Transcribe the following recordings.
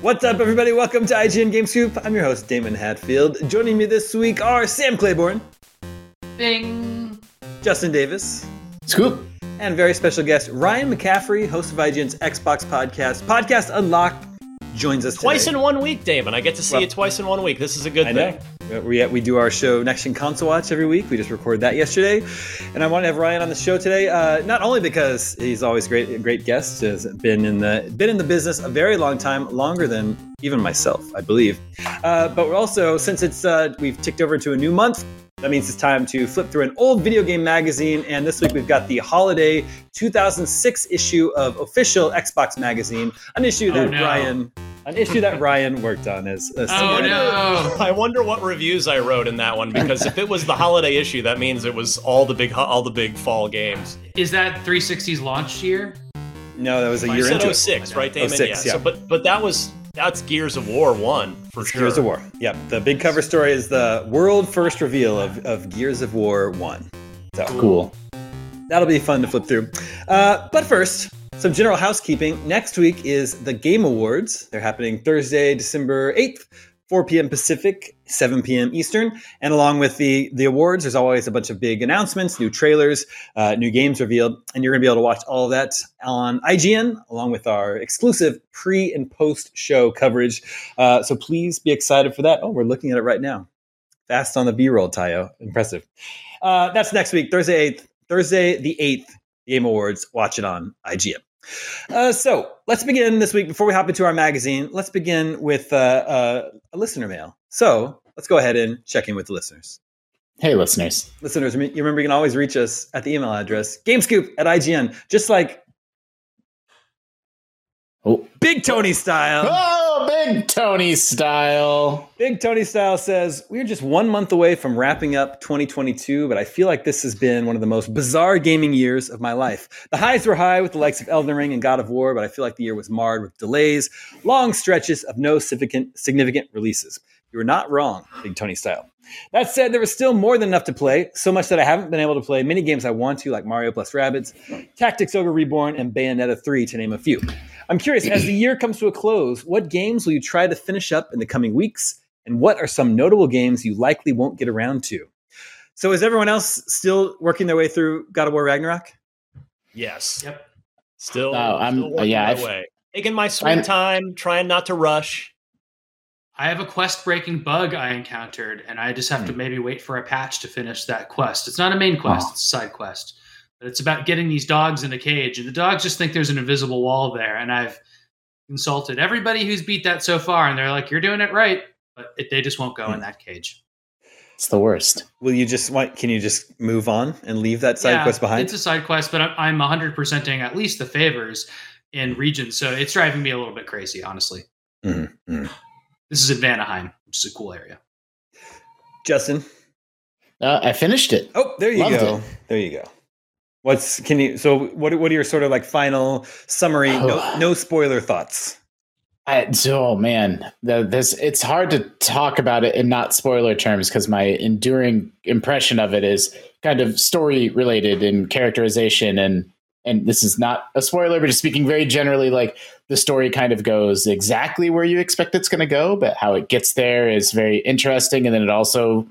What's up, everybody? Welcome to IGN Game Scoop. I'm your host, Daemon Hatfield. Joining me this week are Sam Claiborn, Bing. Justin Davis, Scoop. and very special guest Ryan McCaffrey, host of IGN's Xbox podcast, Podcast Unlocked, joins us Twice today. in one week, Daemon. I get to see Well- you twice in one week. This is a good I thing. know. We, we do our show Next Gen Console Watch every week. We just recorded that yesterday, and I want to have Ryan on the show today. Uh, not only because he's always great, a great guest, has been in the been in the business a very long time, longer than even myself, I believe. Uh, but we're also since it's uh, we've ticked over to a new month. That means it's time to flip through an old video game magazine, and this week we've got the holiday 2006 issue of official Xbox magazine, an issue that no. Ryan, an issue that Ryan worked on as. as Oh no! I wonder what reviews I wrote in that one because if it was the holiday issue, that means it was all the big all the big fall games. Is that 360's launch year? No, that was a You You year said into it. 06, right, Daemon? 06, yeah. So, but but that was that's Gears of War one for sure. Gears of War. Yep. The big cover story is the world first reveal of, of Gears of War 1. So Cool. that'll be fun to flip through. Uh, but first, some general housekeeping. Next week is the Game Awards. They're happening Thursday, December 8th, 4 p.m. Pacific, 7 p.m. Eastern. And along with the, the awards, there's always a bunch of big announcements, new trailers, uh, new games revealed. And you're going to be able to watch all of that on IGN, along with our exclusive pre and post show coverage. Uh, so please be excited for that. Oh, we're looking at it right now. Fast on the B roll, Tayo. Impressive. Uh, that's next week, Thursday 8th. Thursday the 8th, Game Awards. Watch it on IGN. Uh, so let's begin this week. Before we hop into our magazine, let's begin with uh, uh, a listener mail. So let's go ahead and check in with the listeners. Hey, listeners. Listeners, you remember you can always reach us at the email address gamescoop at IGN, just like Oh, Big Tony style. oh Big Tony style. Big Tony Style says, We're just one month away from wrapping up 2022, but I feel like this has been one of the most bizarre gaming years of my life. The highs were high with the likes of Elden Ring and God of War, but I feel like the year was marred with delays, long stretches of no significant, significant releases. You were not wrong, Big Tony Style. That said, there was still more than enough to play, so much that I haven't been able to play many games I want to, like Mario plus Rabbids, Tactics Ogre Reborn, and Bayonetta 3, to name a few. I'm curious, as the year comes to a close, what games will you try to finish up in the coming weeks? And what are some notable games you likely won't get around to? So, is everyone else still working their way through God of War Ragnarok? Yes. Yep. Still, Oh, I'm- still working yeah, my I've- way. Taking my sweet I'm- time, trying not to rush. I have a quest breaking bug I encountered, and I just have to maybe wait for a patch to finish that quest. It's not a main quest, Oh. it's a side quest. But it's about getting these dogs in a cage, and the dogs just think there's an invisible wall there. And I've consulted everybody who's beat that so far, and they're like, "You're doing it right," but it, they just won't go in that cage. It's the worst. Will you just want? Can you just move on and leave that side Yeah, quest behind? It's a side quest, but I'm, I'm 100%ing at least the favors in regions, so it's driving me a little bit crazy, honestly. Mhm, mhm. This is at Vanaheim, which is a cool area. Justin. Uh, I finished it. Oh, there you Loved go. it. There you go. What's can you? So what? What are your sort of like final summary? No, no spoiler thoughts. I, so, oh man, the, this it's hard to talk about it in not spoiler terms because my enduring impression of it is kind of story related and characterization and and this is not a spoiler, but just speaking very generally, like the story kind of goes exactly where you expect it's going to go, but how it gets there is very interesting, and then it also.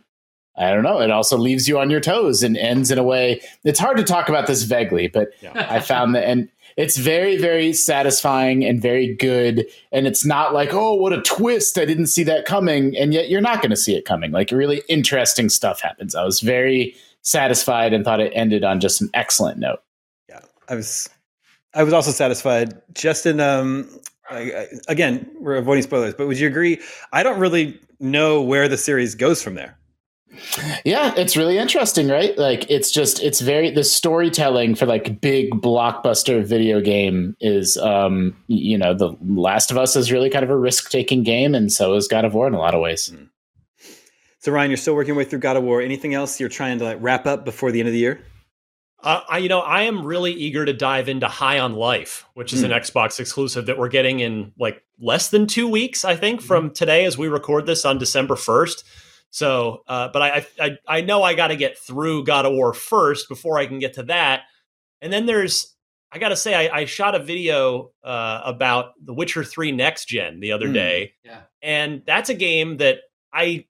I don't know. It also leaves you on your toes and ends in a way. It's hard to talk about this vaguely, but I found that, and it's very, very satisfying and very good. And it's not like, oh, what a twist! I didn't see that coming, and yet you're not going to see it coming. Like really interesting stuff happens. I was very satisfied and thought it ended on just an excellent note. I was. I was also satisfied. Justin, um, I, I, again, we're avoiding spoilers, but would you agree? I don't really know where the series goes from there. Yeah, it's really interesting, right? Like it's just it's very the storytelling for like big blockbuster video game is um you know, the Last of Us is really kind of a risk-taking game and so is God of War in a lot of ways. So Ryan, you're still working your way through God of War. Anything else you're trying to like wrap up before the end of the year? Uh, I, you know, I am really eager to dive into High on Life, which is an Xbox exclusive that we're getting in like less than two weeks, I think, from today as we record this on December first. So, uh, but I, I, I know I got to get through God of War first before I can get to that. And then there's, I got to say, I, I shot a video uh, about The Witcher Three Next Gen the other Hmm. day, Yeah. and that's a game that I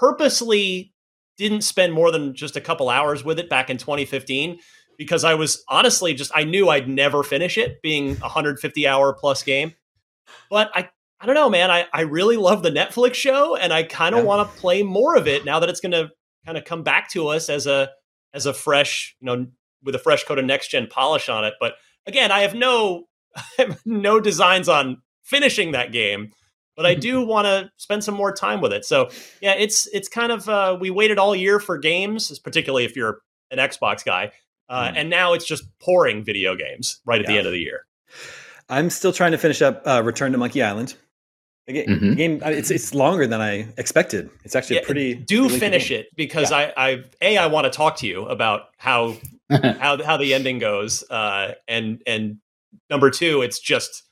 purposely didn't spend more than just a couple hours with it back in 2015 because I was honestly just I knew I'd never finish it being a 150 hour plus game. But I I don't know, man. I, I really love the Netflix show and I kind of Yeah. want to play more of it now that it's gonna kind of come back to us as a as a fresh, you know, with a fresh coat of next gen polish on it. But again, I have no I have no designs on finishing that game, but I do want to spend some more time with it. So yeah, it's it's kind of uh, we waited all year for games, particularly if you're an Xbox guy, uh, Mm. and now it's just pouring video games right at the end of the year. I'm still trying to finish up uh, Return to Monkey Island. The ga- Mhm. the game, it's it's longer than I expected. It's actually Yeah, pretty. Do lengthy finish game. it because I, I a I want to talk to you about how how how the ending goes, uh, and and number two, it's just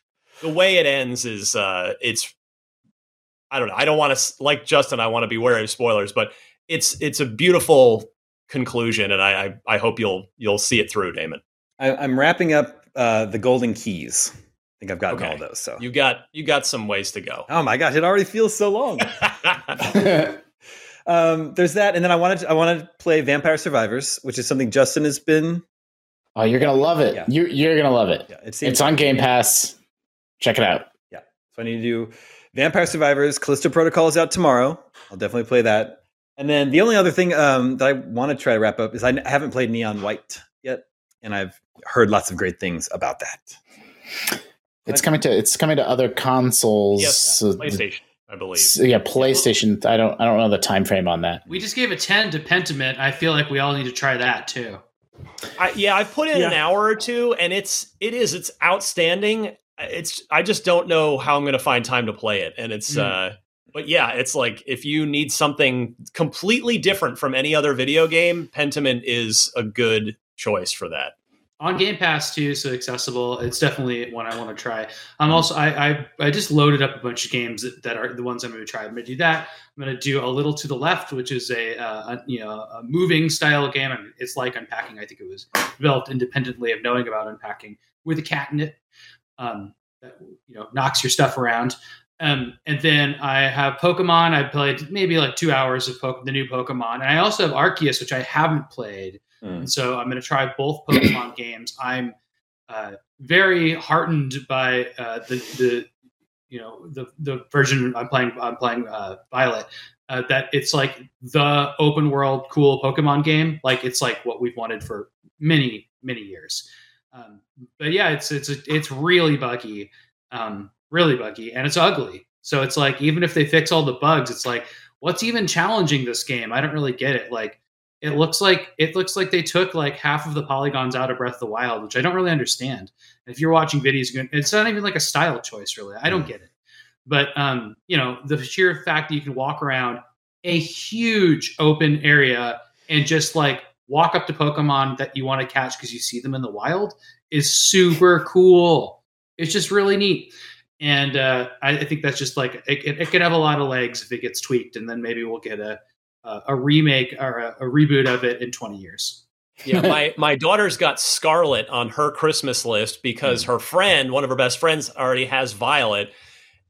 the way it ends is uh, it's I don't know. I don't want to like Justin. I want to be wary of spoilers, but it's it's a beautiful conclusion, and I I, I hope you'll you'll see it through, Daemon. I, I'm wrapping up uh, the Golden Keys. I think I've gotten Okay. all those. So. You got you got some ways to go. oh my gosh! It already feels so long. um, there's that, and then I wanted to, I wanted to play Vampire Survivors, which is something Justin has been. oh, you're gonna love it. Yeah. You you're gonna love it. Yeah, it seems It's on Game Pass. Check it out. Yeah. So I need to do Vampire Survivors. Callisto Protocol is out tomorrow. I'll definitely play that. And then the only other thing um, that I want to try to wrap up is I haven't played Neon White yet, and I've heard lots of great things about that. It's coming to it's coming to other consoles. yes, So- PlayStation, I believe. yeah, PlayStation. I don't I don't know the time frame on that. We just gave a 10 to Pentiment. I feel like we all need to try that too. I, yeah, I've put in an hour or two, and it's it is it's outstanding. It's I just don't know how I'm going to find time to play it, and it's. Mm. uh But yeah, it's like if you need something completely different from any other video game, Pentiment is a good choice for that. On Game Pass too, so accessible. It's definitely one I want to try. I'm also I I, I just loaded up a bunch of games that, are the ones I'm going to try. I'm going to do that. I'm going to do a little to the left, which is a, uh, a you know a moving style game. I mean, it's like unpacking. I think it was developed independently of knowing about unpacking with a cat in it um, that you know knocks your stuff around. Um, and then I have Pokemon. I played maybe like two hours of po- the new Pokemon, and I also have Arceus, which I haven't played. Mm. And so I'm going to try both Pokemon games. I'm uh, very heartened by uh, the the you know the the version I'm playing. I'm playing uh, Violet. Uh, that it's like the open world cool Pokemon game. Like it's like what we've wanted for many many years. Um, but yeah, it's it's it's really buggy, um, really buggy, and it's ugly. So it's like even if they fix all the bugs, it's like what's even challenging this game? I don't really get it. Like it looks like it looks like they took like half of the polygons out of Breath of the Wild, which I don't really understand. If you're watching videos, it's not even like a style choice, really. I don't get it. But um, you know, the sheer fact that you can walk around a huge open area and just like walk up to Pokemon that you want to catch because you see them in the wild is super cool. It's just really neat. And uh, I, I, think that's just like it, it, it, could have a lot of legs if it gets tweaked, and then maybe we'll get a a, a remake or a, a, reboot of it in 20 years. yeah, my my daughter's got Scarlet on her Christmas list because mm. her friend, one of her best friends, already has Violet,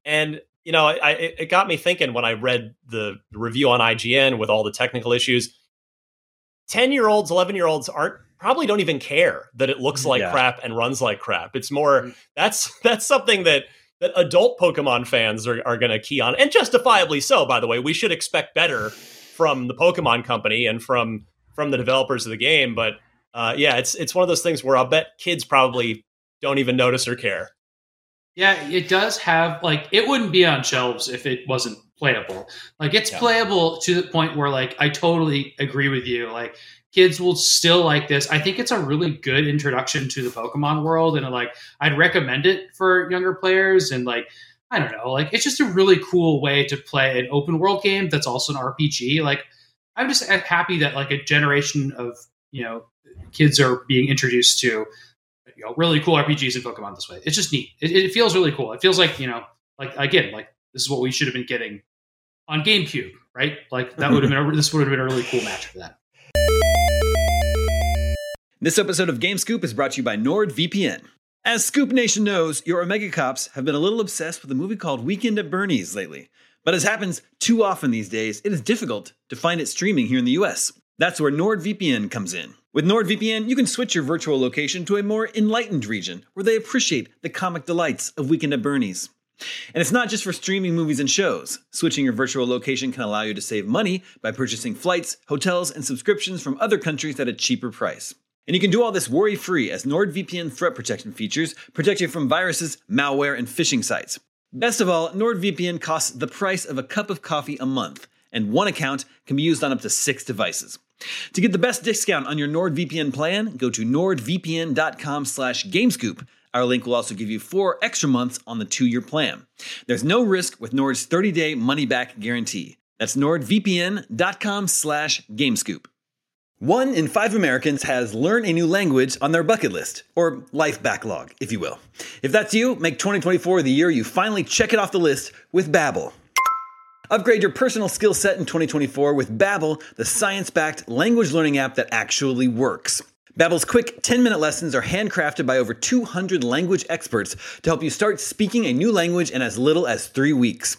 and you know, I, it got me thinking when I read the review on IGN with all the technical issues. Ten year olds, eleven year olds aren't probably don't even care that it looks like yeah. crap and runs like crap. It's more mm. that's that's something that that adult Pokemon fans are, are going to key on, and justifiably so. By the way, we should expect better from the Pokemon Company and from from the developers of the game. But uh, yeah, it's it's one of those things where I'll bet kids probably don't even notice or care. Yeah, it does have like it wouldn't be on shelves if it wasn't playable. Like it's yeah. playable to the point where like I totally agree with you. Like kids will still like this. I think it's a really good introduction to the Pokemon world, and like I'd recommend it for younger players. And like I don't know, like it's just a really cool way to play an open world game that's also an RPG. Like I'm just uh, happy that like a generation of you know kids are being introduced to you know really cool RPGs and Pokemon this way. It's just neat. It, it feels really cool. It feels like you know like again like this is what we should have been getting on GameCube, right? Like that would have been a, this would have been a really cool match for that. This episode of Game Scoop is brought to you by NordVPN. As Scoop Nation knows, your Omega Cops have been a little obsessed with a movie called Weekend at Bernie's lately. But as happens too often these days, it is difficult to find it streaming here in the US. That's where NordVPN comes in. With NordVPN, you can switch your virtual location to a more enlightened region where they appreciate the comic delights of Weekend at Bernie's. And it's not just for streaming movies and shows. Switching your virtual location can allow you to save money by purchasing flights, hotels, and subscriptions from other countries at a cheaper price. And you can do all this worry free as NordVPN threat protection features protect you from viruses, malware, and phishing sites. Best of all, NordVPN costs the price of a cup of coffee a month, and one account can be used on up to six devices. To get the best discount on your NordVPN plan, go to nordvpn.com slash gamescoop. Our link will also give you four extra months on the two-year plan. There's no risk with Nord's 30-day money-back guarantee. That's nordvpn.com slash gamescoop. One in five Americans has learn a new language on their bucket list, or life backlog, if you will. If that's you, make 2024 the year you finally check it off the list with Babbel. Upgrade your personal skill set in 2024 with Babbel, the science-backed language learning app that actually works. Babbel's quick 10-minute lessons are handcrafted by over 200 language experts to help you start speaking a new language in as little as 3 weeks.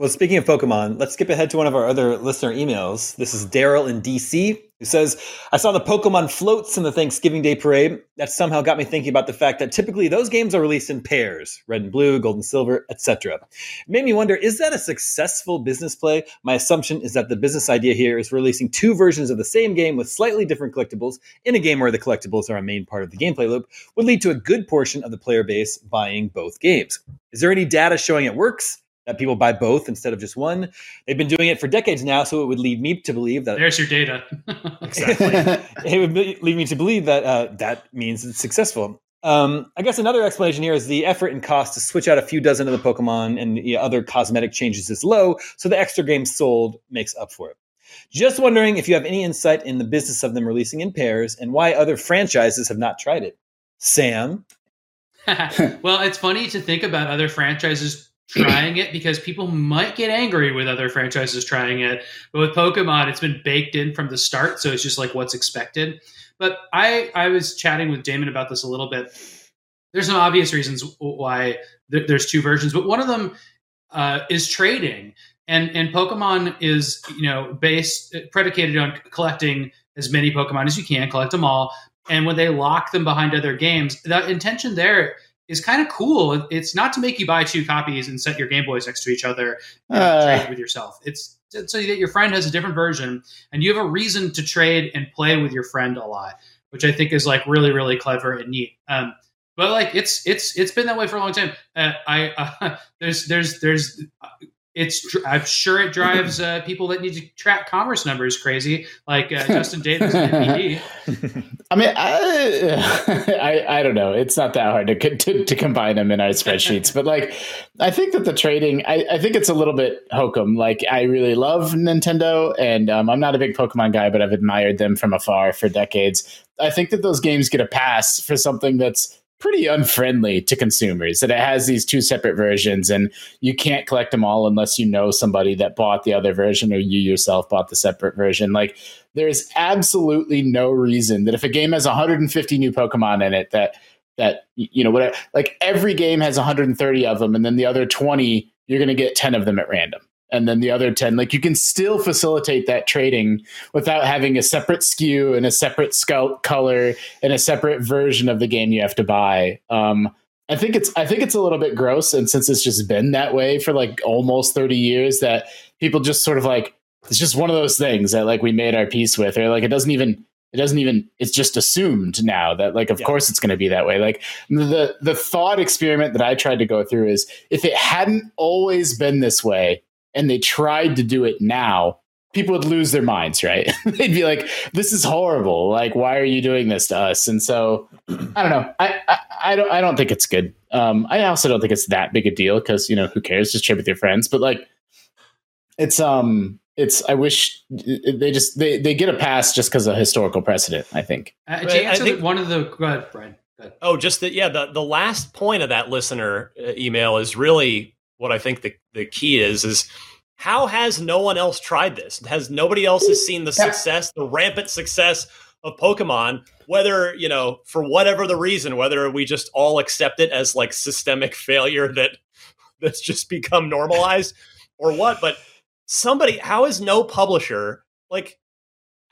Well, speaking of Pokemon, let's skip ahead to one of our other listener emails. This is Daryl in DC who says, I saw the Pokemon floats in the Thanksgiving Day parade. That somehow got me thinking about the fact that typically those games are released in pairs red and blue, gold and silver, etc. Made me wonder is that a successful business play? My assumption is that the business idea here is releasing two versions of the same game with slightly different collectibles in a game where the collectibles are a main part of the gameplay loop would lead to a good portion of the player base buying both games. Is there any data showing it works? That people buy both instead of just one. They've been doing it for decades now, so it would lead me to believe that there's your data. exactly, it would lead me to believe that uh, that means it's successful. Um, I guess another explanation here is the effort and cost to switch out a few dozen of the Pokemon and the other cosmetic changes is low, so the extra games sold makes up for it. Just wondering if you have any insight in the business of them releasing in pairs and why other franchises have not tried it. Sam? well, it's funny to think about other franchises trying it because people might get angry with other franchises trying it. But with Pokemon, it's been baked in from the start, so it's just like what's expected. But I I was chatting with Daemon about this a little bit. There's some obvious reasons why th- there's two versions, but one of them uh, is trading, and and Pokemon is you know based predicated on collecting as many Pokemon as you can, collect them all, and when they lock them behind other games, the intention there is kind of cool. It's not to make you buy two copies and set your Game Boys next to each other and uh. trade with yourself. It's so that your friend has a different version and you have a reason to trade and play with your friend a lot, which I think is like really really clever and neat. Um, but like it's it's it's been that way for a long time. Uh, I uh, there's there's there's it's I'm sure it drives uh, people that need to track commerce numbers crazy, like uh, Justin Davis I mean, I, I, I don't know. It's not that hard to, to, to combine them in our spreadsheets, but like I think that the trading, I, I think it's a little bit hokum. Like I really love Nintendo, and um, I'm not a big Pokemon guy, but I've admired them from afar for decades. I think that those games get a pass for something that's pretty unfriendly to consumers that it has these two separate versions and you can't collect them all unless you know somebody that bought the other version or you yourself bought the separate version. Like there's absolutely no reason that if a game has 150 new pokemon in it that that you know whatever like every game has 130 of them and then the other 20 you're going to get 10 of them at random and then the other 10 like you can still facilitate that trading without having a separate SKU and a separate scout color and a separate version of the game you have to buy um, i think it's i think it's a little bit gross and since it's just been that way for like almost 30 years that people just sort of like it's just one of those things that like we made our peace with or like it doesn't even it doesn't even it's just assumed now that like of yeah. course it's going to be that way like the the thought experiment that i tried to go through is if it hadn't always been this way and they tried to do it now, people would lose their minds, right? They'd be like, "This is horrible! Like, why are you doing this to us?" And so, I don't know. I I, I don't I don't think it's good. Um, I also don't think it's that big a deal because you know who cares? Just trade with your friends. But like, it's um, it's I wish they just they they get a pass just because of historical precedent. I think. Uh, I think, one of the go ahead, Ryan. Oh, just that. Yeah, the the last point of that listener uh, email is really what I think the, the key is is how has no one else tried this? Has nobody else has seen the success, the rampant success of Pokemon, whether, you know, for whatever the reason, whether we just all accept it as like systemic failure that that's just become normalized or what, but somebody how is no publisher like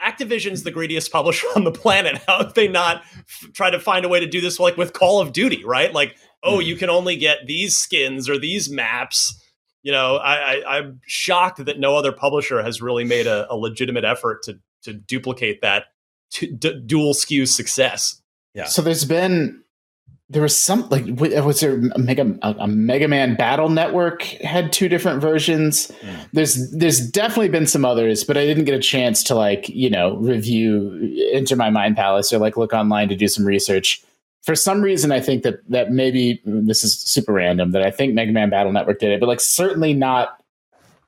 Activision's the greediest publisher on the planet. How have they not f- tried to find a way to do this like with Call of Duty, right? Like oh, you can only get these skins or these maps. You know, I, I, am shocked that no other publisher has really made a, a legitimate effort to to duplicate that d- dual SKU success. Yeah. So there's been there was some like was there a mega a, a Mega Man Battle Network had two different versions. Mm. There's there's definitely been some others, but I didn't get a chance to like you know review enter my mind palace or like look online to do some research for some reason, I think that that maybe this is super random that I think Mega Man Battle Network did it, but like certainly not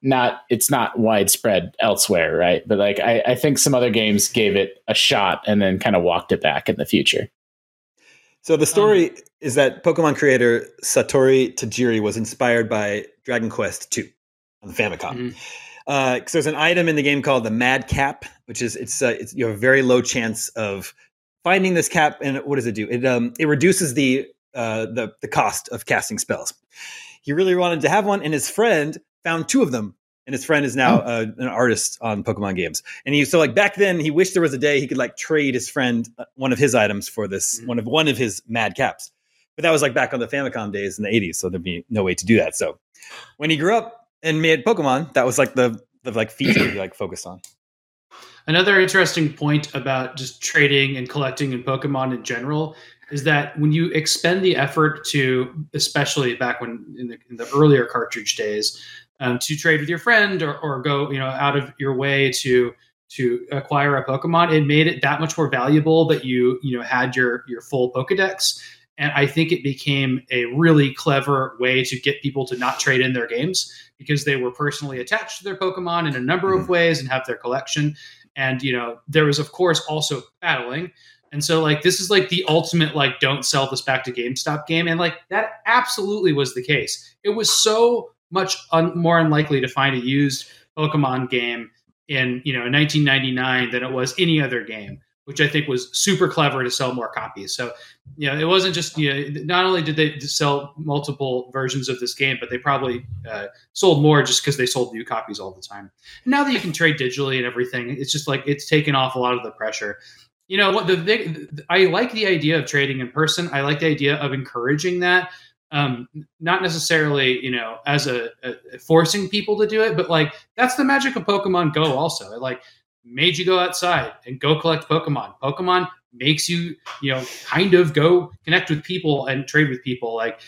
not it's not widespread elsewhere, right? But like I, I think some other games gave it a shot and then kind of walked it back in the future. So the story um, is that Pokemon creator Satoru Tajiri was inspired by Dragon Quest II on the Famicom. Mm-hmm. Uh, so there's an item in the game called the Mad Cap, which is it's, uh, it's you have a very low chance of finding this cap and what does it do? It um it reduces the uh the the cost of casting spells. He really wanted to have one, and his friend found two of them. And his friend is now oh. uh, an artist on Pokemon games. And he so like back then he wished there was a day he could like trade his friend uh, one of his items for this mm-hmm. one of one of his mad caps. But that was like back on the Famicom days in the 80s, so there'd be no way to do that. So when he grew up and made Pokemon, that was like the the like feature he like focused on. Another interesting point about just trading and collecting in Pokemon in general is that when you expend the effort to, especially back when in the, in the earlier cartridge days, um, to trade with your friend or, or go you know out of your way to to acquire a Pokemon, it made it that much more valuable that you you know had your your full Pokedex And I think it became a really clever way to get people to not trade in their games because they were personally attached to their Pokemon in a number of ways and have their collection. And, you know, there was, of course, also battling. And so, like, this is like the ultimate, like, don't sell this back to GameStop game. And, like, that absolutely was the case. It was so much un- more unlikely to find a used Pokemon game in, you know, 1999 than it was any other game which I think was super clever to sell more copies. So, you know, it wasn't just, you know, not only did they sell multiple versions of this game, but they probably uh, sold more just because they sold new copies all the time. Now that you can trade digitally and everything, it's just like it's taken off a lot of the pressure. You know, what the big, I like the idea of trading in person. I like the idea of encouraging that. Um, not necessarily, you know, as a, a forcing people to do it, but like that's the magic of Pokemon Go. Also, like made you go outside and go collect Pokemon. Pokemon makes you, you know, kind of go connect with people and trade with people. Like,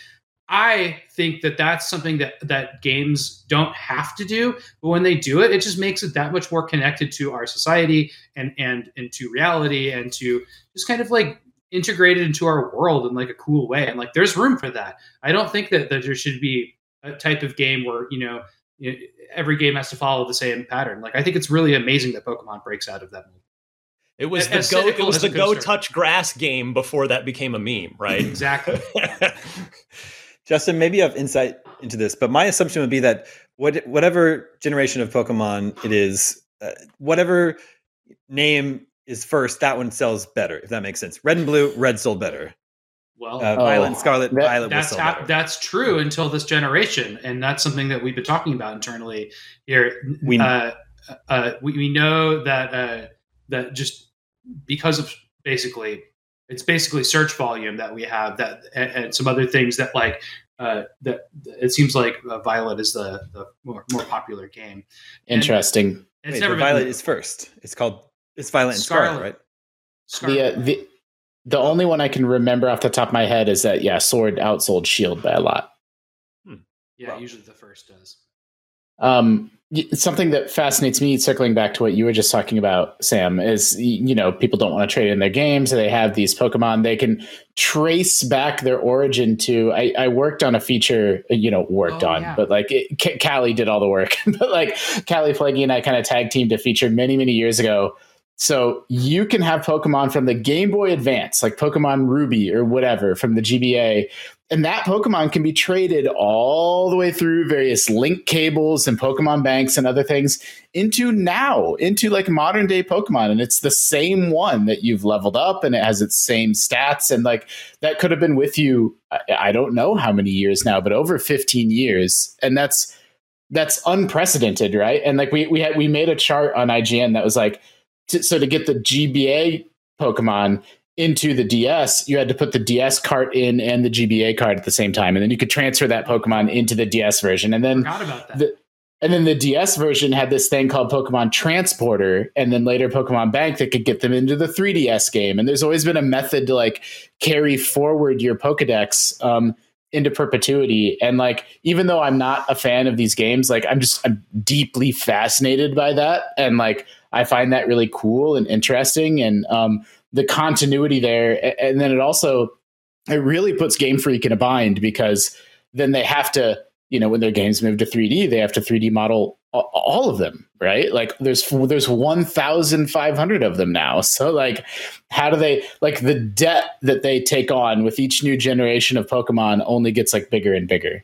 I think that that's something that that games don't have to do, but when they do it, it just makes it that much more connected to our society and and into reality and to just kind of like integrated into our world in like a cool way. And like, there's room for that. I don't think that that there should be a type of game where you know every game has to follow the same pattern. Like I think it's really amazing that Pokemon breaks out of that. It was the go. It was the go touch grass game before that became a meme, right? exactly. Justin, maybe you have insight into this, but my assumption would be that what, whatever generation of Pokemon it is, uh, whatever name is first, that one sells better. If that makes sense. Red and blue, red sold better. Well, uh, Violet and Scarlet, that, Violet that's ha- that's true until this generation, and that's something that we've been talking about internally here. We uh, uh, we, we know that uh, that just because of basically it's basically search volume that we have that and, and some other things that like uh, that it seems like uh, Violet is the, the more, more popular game. Interesting. And it's Wait, never Violet is first. It's called it's Violet and Scarlet, Scarlet right? Scarlet. The the the only one I can remember off the top of my head is that yeah, Sword outsold Shield by a lot. Hmm. Yeah, well, usually the first does. Um, something that fascinates me, circling back to what you were just talking about, Sam, is you know people don't want to trade in their games. They have these Pokemon. They can trace back their origin to. I, I worked on a feature, you know, worked oh, on, yeah. but like it, Kallie did all the work. but like Kallie Plagge and I kind of tag teamed a feature many many years ago so you can have Pokemon from the Game Boy Advance, like Pokemon Ruby or whatever from the GBA, and that Pokemon can be traded all the way through various link cables and Pokemon banks and other things into now, into like modern day Pokemon. And it's the same one that you've leveled up and it has its same stats. And like that could have been with you, I don't know how many years now, but over 15 years. And that's that's unprecedented, right? And like we we had we made a chart on IGN that was like to, so to get the GBA Pokemon into the DS, you had to put the DS cart in and the GBA card at the same time, and then you could transfer that Pokemon into the DS version. And then the, and then the DS version had this thing called Pokemon Transporter, and then later Pokemon Bank that could get them into the 3DS game. And there's always been a method to like carry forward your Pokedex um, into perpetuity. And like, even though I'm not a fan of these games, like I'm just I'm deeply fascinated by that, and like I find that really cool and interesting, and um, the continuity there. And then it also it really puts Game Freak in a bind because then they have to, you know, when their games move to 3D, they have to 3D model all of them, right? Like there's there's 1,500 of them now. So like, how do they like the debt that they take on with each new generation of Pokemon only gets like bigger and bigger.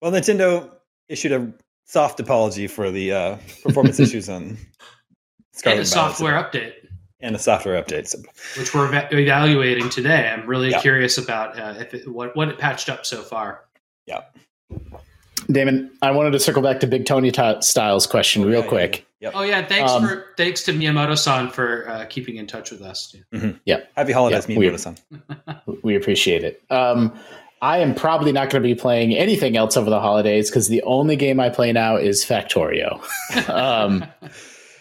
Well, Nintendo issued a soft apology for the uh, performance issues on Scarlet and a software update and a software update, so. which we're evaluating today. I'm really yeah. curious about uh, if it, what what it patched up so far. Yeah. Daemon, I wanted to circle back to Big Tony T- Styles question real quick. Yep. Oh yeah, thanks um, for thanks to Miyamoto-san for uh, keeping in touch with us. Mm-hmm. Yeah, happy holidays, yeah, Miyamoto-san. We, we appreciate it. Um, I am probably not going to be playing anything else over the holidays because the only game I play now is Factorio. um,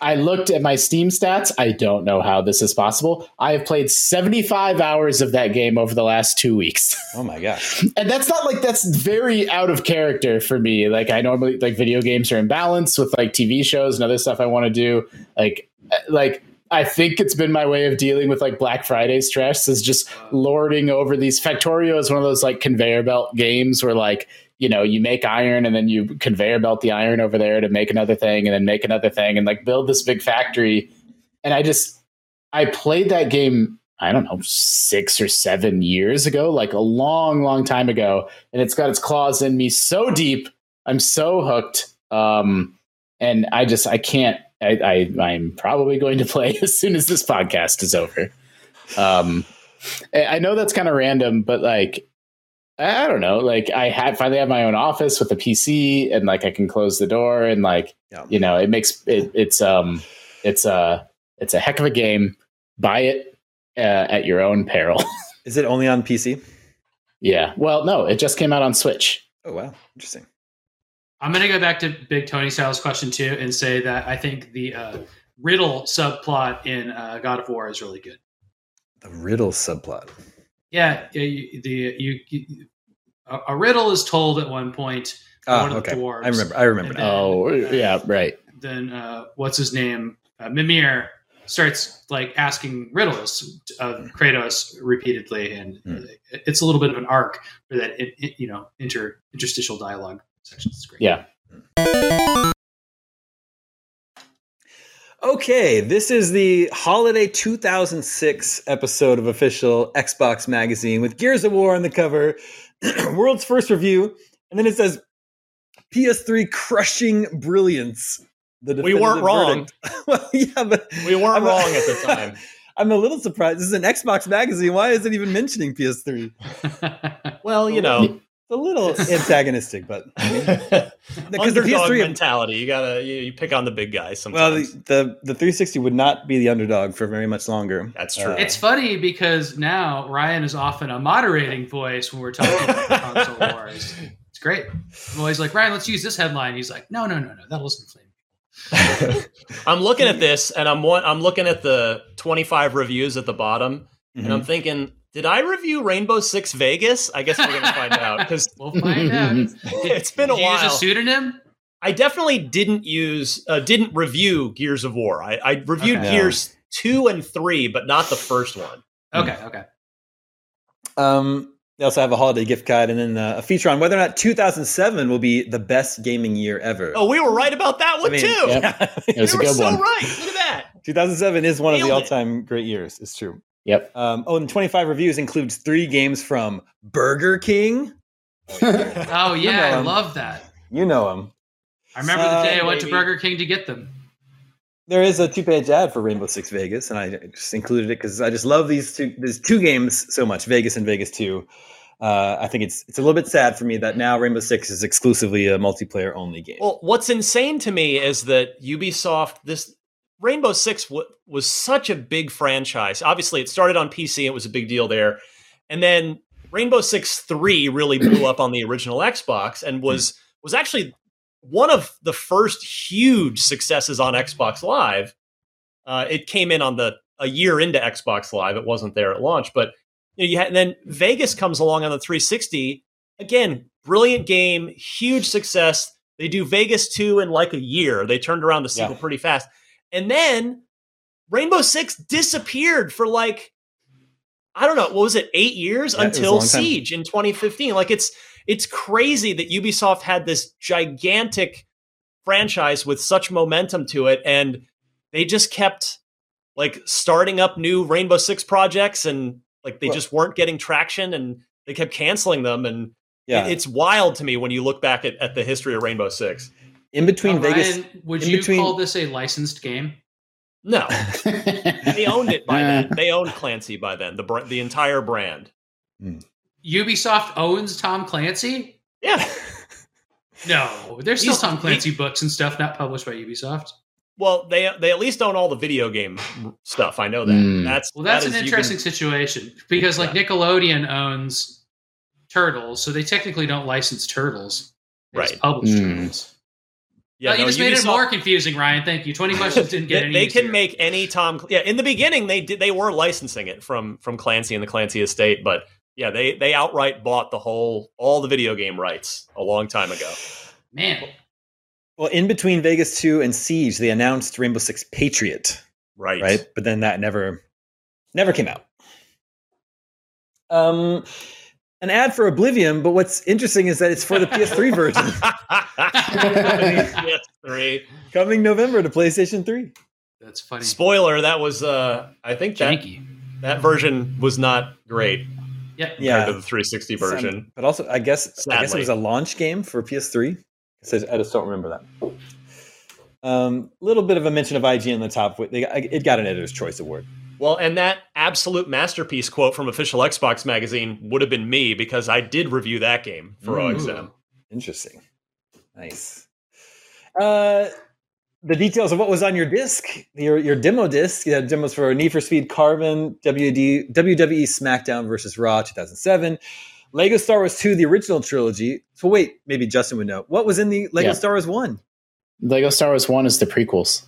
I looked at my Steam stats. I don't know how this is possible. I have played 75 hours of that game over the last two weeks. Oh my gosh. and that's not like that's very out of character for me. Like I normally like video games are in balance with like TV shows and other stuff I want to do. Like like I think it's been my way of dealing with like Black Friday stress is just lording over these. Factorio is one of those like conveyor belt games where like you know you make iron and then you conveyor belt the iron over there to make another thing and then make another thing and like build this big factory. And I just I played that game I don't know, six or seven years ago, like a long, long time ago. And it's got its claws in me so deep. I'm so hooked. Um, and I just, I can't, I, I, I'm probably going to play as soon as this podcast is over. Um, I know that's kind of random, but like, I don't know. Like, I had finally have my own office with a PC, and like I can close the door, and like, Yeah. you know, it makes it. It's um, it's a, it's a heck of a game. Buy it uh, at your own peril. Is it only on PC? yeah. Well, no, it just came out on Switch. Oh wow, interesting. I'm going to go back to Big Tony Styles' question too and say that I think the uh, riddle subplot in uh, God of War is really good. The riddle subplot. Yeah, yeah, you, the you, you a, a riddle is told at one point. by Ah, one of the okay. dwarves. I remember. I remember And now. Oh, uh, yeah, right. Then uh, what's his name? Uh, Mimir starts like asking riddles of Kratos repeatedly, and Hmm. it- it's a little bit of an arc for that. It, it- you know, inter interstitial dialogue section. It's great. Yeah. Okay, this is the holiday 2006 episode of official Xbox Magazine with Gears of War on the cover, world's first review, and then it says PS3 crushing brilliance. The We weren't wrong. well, yeah, but We weren't I'm a- wrong at the time. I'm a little surprised. This is an Xbox Magazine. Why is it even mentioning PS3? Well, you know, It's a little antagonistic, but because the underdog PS3 mentality. You gotta you, you pick on the big guys sometimes well, the, the the 360 would not be the underdog for very much longer. That's true. Uh, It's funny because now Ryan is often a moderating voice when we're talking about console wars. It's great. I'm always like, Ryan, let's use this headline. He's like, no, no, no, no, that'll inflame. People. I'm looking at this and I'm one, I'm looking at the 25 reviews at the bottom and Mhm. I'm thinking, did I review Rainbow Six Vegas? I guess we're gonna find out because We'll find out. it's been a Did you use a pseudonym? I definitely didn't use uh, didn't review Gears of War. I, I reviewed Okay. Gears two and three, but not the first one. Okay, okay. Um, they also have a holiday gift guide and then uh, a feature on whether or not 2007 will be the best gaming year ever. Oh, we were right about that one I mean, too. Yep. It was we a were good so one. right. Look at that. 2007 is one of the all-time great years. It's true. Yep. Um, oh, and 25 reviews includes three games from Burger King. Oh yeah, know I love that. You know them. I remember the day I went to. Burger King to get them. There is a two-page ad for Rainbow Six Vegas, and I just included it because I just love these two these two games so much, Vegas and Vegas Two. Uh, I think it's it's a little bit sad for me that now Rainbow Six is exclusively a multiplayer only game. Well, what's insane to me is that Ubisoft, this Rainbow Six w- was such a big franchise. Obviously, it started on PC; it was a big deal there, and then Rainbow Six Three really blew up on the original Xbox and was was actually one of the first huge successes on Xbox Live. Uh, it came in on the a year into Xbox Live; it wasn't there at launch, but you, know, you had, and then Vegas comes along on the 360. Again, brilliant game, huge success. They do Vegas 2 in like a year. They turned around the sequel Yeah. pretty fast. And then Rainbow Six disappeared for like, I don't know, what was it, eight years Yeah, it was a until long time. Siege in 2015. Like it's it's crazy that Ubisoft had this gigantic franchise with such momentum to it, and they just kept like starting up new Rainbow Six projects and like they Well- just weren't getting traction and they kept canceling them and yeah, it- it's wild to me when you look back at, at the history of Rainbow Six. In between Uh, Vegas. Ryan, would in you between- call this a licensed game? No, they owned it by then. They owned Clancy by then. The br- the entire brand. Ubisoft owns Tom Clancy? Yeah. No, there's still He's- Tom Clancy books and stuff not published by Ubisoft. Well, they they at least own all the video game stuff. I know that. Mm. That's Well, that's that an is- interesting can- situation because like Nickelodeon owns Turtles, so they technically don't license Turtles. They just Right. publish Mm. Turtles. Yeah, Oh, you no, just made it more confusing, Ryan. Thank you. Twenty questions didn't get They, any. they can make any Tom. Yeah, in the beginning they did. They were licensing it from from Clancy and the Clancy estate, but yeah, they they outright bought the whole all the video game rights a long time ago. man. Well, in between Vegas 2 and Siege, they announced Rainbow Six Patriot. Right. right? But then that never never came out. Um, an ad for Oblivion, but what's interesting is that it's for the PS3 version, PS3. coming November to PlayStation 3. That's funny. Spoiler, that was uh I think that Janky. that version was not great Yeah. compared Yeah, to the 360 version. Some- but also I guess I guess it was a launch game for PS3. It says I just don't remember that. Um, little bit of a mention of IGN on the top. They it got an Editor's Choice Award. Well, and that absolute masterpiece quote from official Xbox magazine would have been me because I did review that game for Ooh. OXM. Interesting. Nice. Uh, the details of what was on your disc, your your demo disc. You had demos for Need for Speed Carbon, WD, WWE SmackDown versus Raw 2007, Lego Star Wars 2, the original trilogy. So wait, maybe Justin would know. What was in the Lego Yeah. Star Wars 1? Lego Star Wars One is the prequels.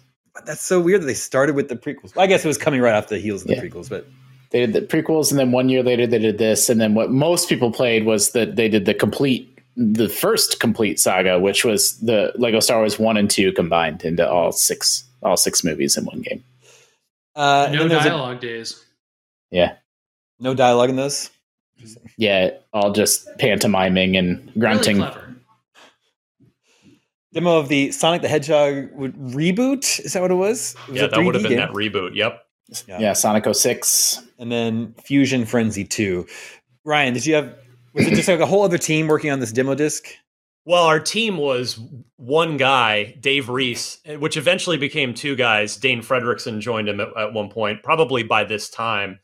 That's so weird that they started with the prequels. I guess it was coming right off the heels of the Yeah. prequels, but They did the prequels, and then one year later they did this, and then what most people played was that they did the complete, the first complete saga, which was the Lego Star Wars One and Two combined into all six, all six movies in one game. uh, and No then there was a- dialogue days. Yeah, no dialogue in those. yeah, all just pantomiming and grunting. Really clever. Demo of the Sonic the Hedgehog would- reboot. Is that what it was? It was Yeah, that would have been game. that reboot. Yep. Yeah. yeah, Sonic 06. and then Fusion Frenzy 2. Ryan, did you have was it just like a whole other team working on this demo disc? Well, our team was one guy, Dave Reese, which eventually became two guys. Dane Fredrickson joined him at, at one point, probably by this time.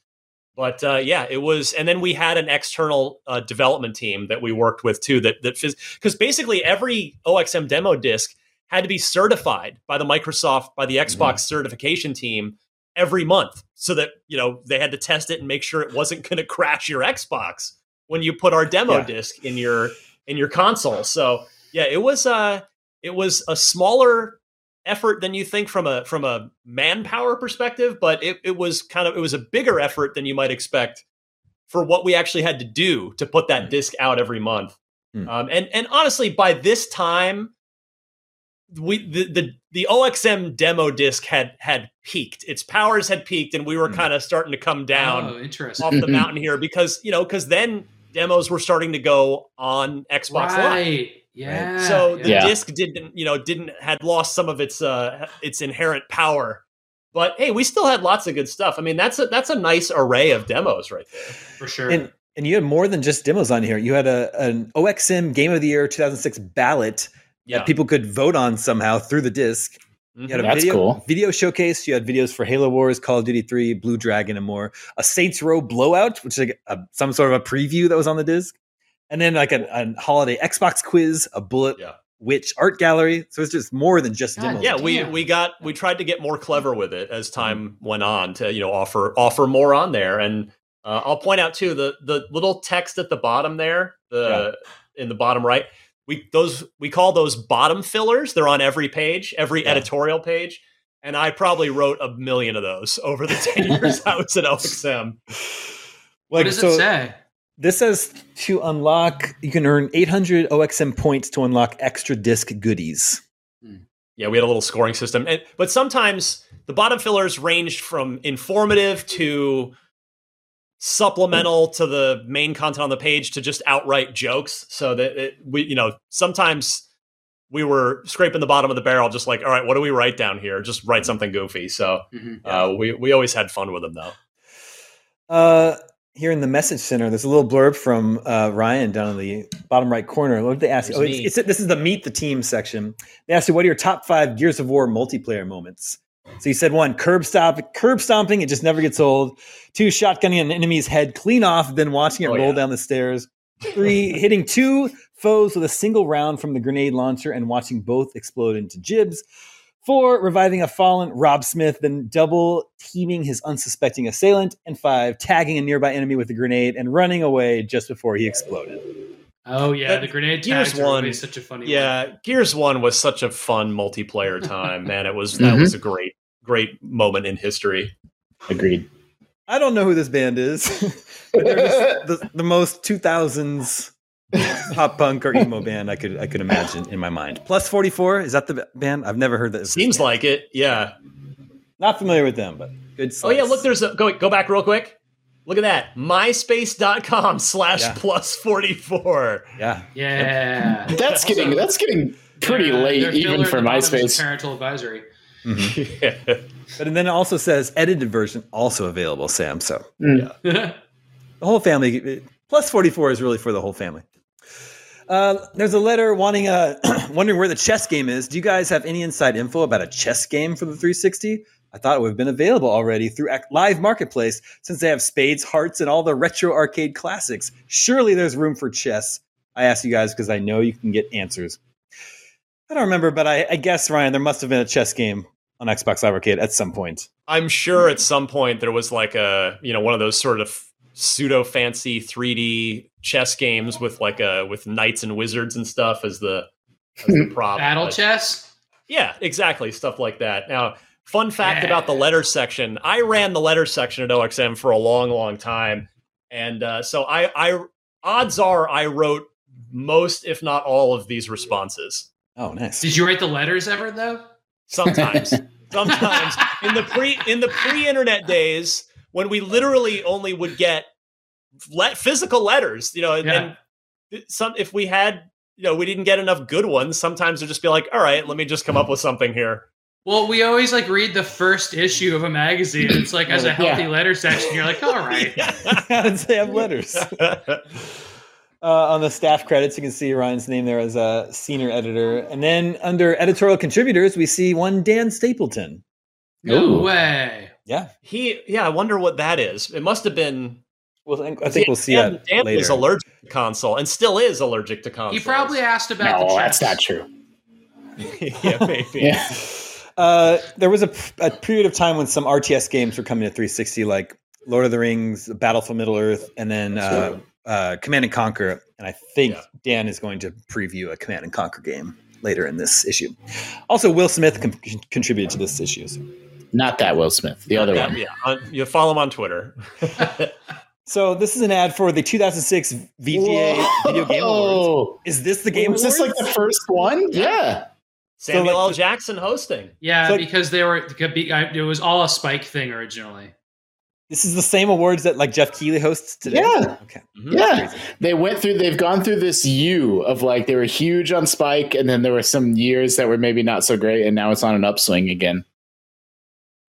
But uh, yeah, it was, and then we had an external uh, development team that we worked with too. That that because basically every OXM demo disc had to be certified by the Microsoft by the Xbox certification team every month, so that you know they had to test it and make sure it wasn't going to crash your Xbox when you put our demo Yeah. disc in your in your console. So yeah, it was uh it was a smaller effort than you think from a from a manpower perspective, but it, it was kind of it was a bigger effort than you might expect for what we actually had to do to put that disc out every month. Hmm. Um, and and honestly, by this time, we the, the the OXM demo disc had had peaked. Its powers had peaked, and we were Hmm. kind of starting to come down Oh, off the mountain here because you know because then demos were starting to go on Xbox Live. Right. Yeah. So the Yeah. disc didn't, you know, didn't had lost some of its uh its inherent power. But hey, we still had lots of good stuff. I mean, that's a that's a nice array of demos right there. for sure. And and you had more than just demos on here. You had a an OXM Game of the Year 2006 ballot Yeah. that people could vote on somehow through the disc. You had a Mhm. That's video, cool. video showcase. You had videos for Halo Wars, Call of Duty 3, Blue Dragon, and more. A Saints Row blowout, which is like a, some sort of a preview that was on the disc. And then like a, a holiday Xbox quiz, a bullet Yeah. witch art gallery. So it's just more than just God, demos. yeah, we we got we tried to get more clever with it as time went on to you know offer offer more on there. And uh, I'll point out too the the little text at the bottom there, the in the bottom right. We those we call those bottom fillers. They're on every page, every Yeah. editorial page. And I probably wrote a million of those over the ten years I was at OXM. what Like, does so it say? This says to unlock, you can earn 800 OXM points to unlock extra disc goodies. Yeah, we had a little scoring system, and, but sometimes the bottom fillers ranged from informative to supplemental to the main content on the page to just outright jokes. So that it, we, you know, sometimes we were scraping the bottom of the barrel, just like, all right, what do we write down here? Just write something goofy. So Mhm. uh, we we always had fun with them, though. Uh, here in the message center, there's a little blurb from uh, Ryan down in the bottom right corner. What did they ask you? Oh, it's, it's, this is the meet the team section. They asked you, what are your top five Gears of War multiplayer moments? So you said one, curb stop, curb stomping, it just never gets old. Two, shotgunning an enemy's head clean off, then watching it Oh, roll yeah. down the stairs. Three, hitting two foes with a single round from the grenade launcher and watching both explode into gibs. Four, reviving a fallen Rob Smith, then double teaming his unsuspecting assailant. And five, tagging a nearby enemy with a grenade and running away just before he exploded. Oh yeah, That- the grenade Gears tags are one- always such a funny. one. Yeah, Gears One was such a fun multiplayer time, man. It was that Mhm. was a great great moment in history. Agreed. I don't know who this band is, but they're just the, the most 2000s pop punk or emo band I could I could imagine in my mind. Plus 44 is that the band? I've never heard that. Seems like it, yeah. Not familiar with them, but good. Stuff. Oh yeah, look, there's a go go back real quick. Look at that. MySpace.com slash Yeah. plus 44. Yeah. Yeah. That's getting that's getting pretty Yeah, late even for the bottom is MySpace. Parental advisory. Yeah. But and then it also says edited version also available, Sam. So Mm. the whole family plus 44 is really for the whole family. Uh, there's a letter wanting uh, wondering where the chess game is. Do you guys have any inside info about a chess game for the 360? I thought it would have been available already through Live Marketplace since they have spades, hearts, and all the retro arcade classics. Surely there's room for chess. I ask you guys because I know you can get answers. I don't remember, but I, I guess Ryan, there must have been a chess game on Xbox Live Arcade at some point. I'm sure at some point there was like a, you know, one of those sort of pseudo fancy 3D chess games with like a with knights and wizards and stuff as the as the prop. Battle But- chess. Yeah, exactly. Stuff like that. Now, fun fact Yeah. about the letter section I ran the letter section at OXM for a long, long time. And uh, so I, I, odds are I wrote most, if not all, of these responses. Oh, nice. Did you write the letters ever though? Sometimes, sometimes in the pre in the pre-internet days when we literally only would get le- physical letters, you know, and, Yeah. and some if we had, you know, we didn't get enough good ones. Sometimes it'd just be like, all right, let me just come up with something here. Well, we always like read the first issue of a magazine. It's like as a healthy Yeah. letter section, you're like, all right. How did they have letters? Uh, on the staff credits, you can see Ryan's name there as a senior editor. And then under editorial contributors, we see one Dan Stapleton. No Ooh. way. Yeah. He, yeah, I wonder what that is. It must have been. Well, I think, I think we'll see Dan, that Dan later. was allergic to console and still is allergic to console. He probably asked about the No, chess. that's not true. yeah, maybe. Yeah. Uh, there was a, a period of time when some RTS games were coming to 360, like Lord of the Rings, Battle for Middle Earth, and then uh, uh, Command and Conquer. And I think Yeah. Dan is going to preview a Command and Conquer game later in this issue. Also, Will Smith con- contributed to this issue. Not that Will Smith, the other yeah, one. Yeah, on, you follow him on Twitter. So this is an ad for the 2006 VGA Video Game Awards. Is this the Game Was this like the first one? Yeah. Samuel like L. Jackson hosting. Yeah, So- because they were could be- I- it was all a Spike thing originally. this is the same awards that like Geoff Keighley hosts today. Yeah. Okay. Mhm. Yeah. They went through they've gone through this U of like they were huge on Spike and then there were some years that were maybe not so great and now it's on an upswing again.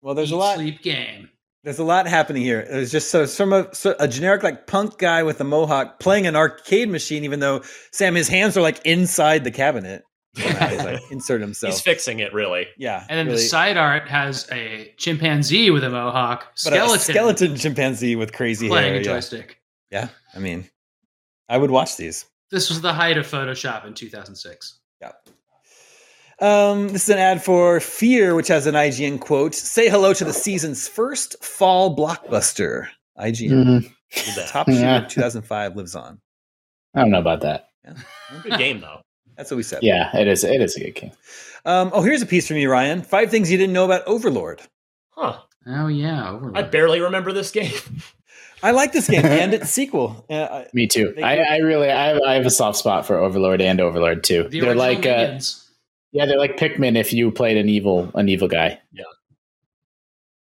Well, there's a Eat, lot. Sleep game. There's a lot happening here. It was just so some a, so a generic like punk guy with a mohawk playing an arcade machine, even though Sam his hands are like inside the cabinet. He's like insert himself. He's fixing it, really. yeah, And then really. the side art has a chimpanzee with a mohawk, but a skeleton, skeleton chimpanzee with crazy playing hair. a Yeah. joystick. yeah, I mean, I would watch these. This was the height of Photoshop in 2006. Yeah. Um, this is an ad for Fear, which has an IGN quote. Say hello to the season's first fall blockbuster. IGN. Mhm. Did that. Top Yeah. shooter 2005 lives on. I don't know about that. Good game though. That's what we said. Yeah, it is it is a good game. Um, oh, here's a piece from you, Ryan. Five things you didn't know about Overlord. Huh. Oh yeah, Overlord. I barely remember this game. I like this game and its sequel. Uh, Me too. I, I really I have, I have a soft spot for Overlord and Overlord too. the they're original like uh, Minions. Yeah, they're like Pikmin if you played an evil an evil guy. Yeah.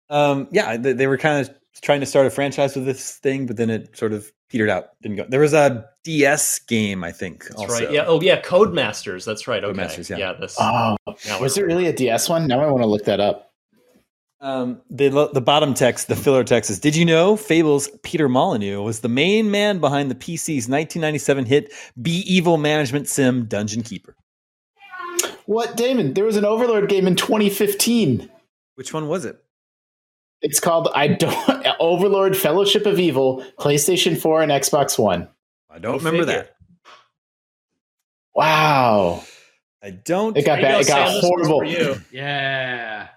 Um, yeah, they, they were kind of trying to start a franchise with this thing, but then it sort of petered out. Didn't go. There was a DS game, I think. That's also. right. Yeah. Oh yeah. Codemasters. That's right. Okay. Codemasters, yeah. Yeah. This. Oh, now was we're- really a DS one? Now I want to look that up. Um, the the bottom text, the filler text is: Did you know Fable's Peter Molyneux was the main man behind the PC's 1997 hit "Be Evil" management sim Dungeon Keeper? What, Daemon? There was an Overlord game in 2015. Which one was it? It's called I don't Overlord Fellowship of Evil, PlayStation 4 and Xbox One. I don't Go remember figure. that. Wow. I don't. It got bad. go, It got Sam, horrible. for you. Yeah.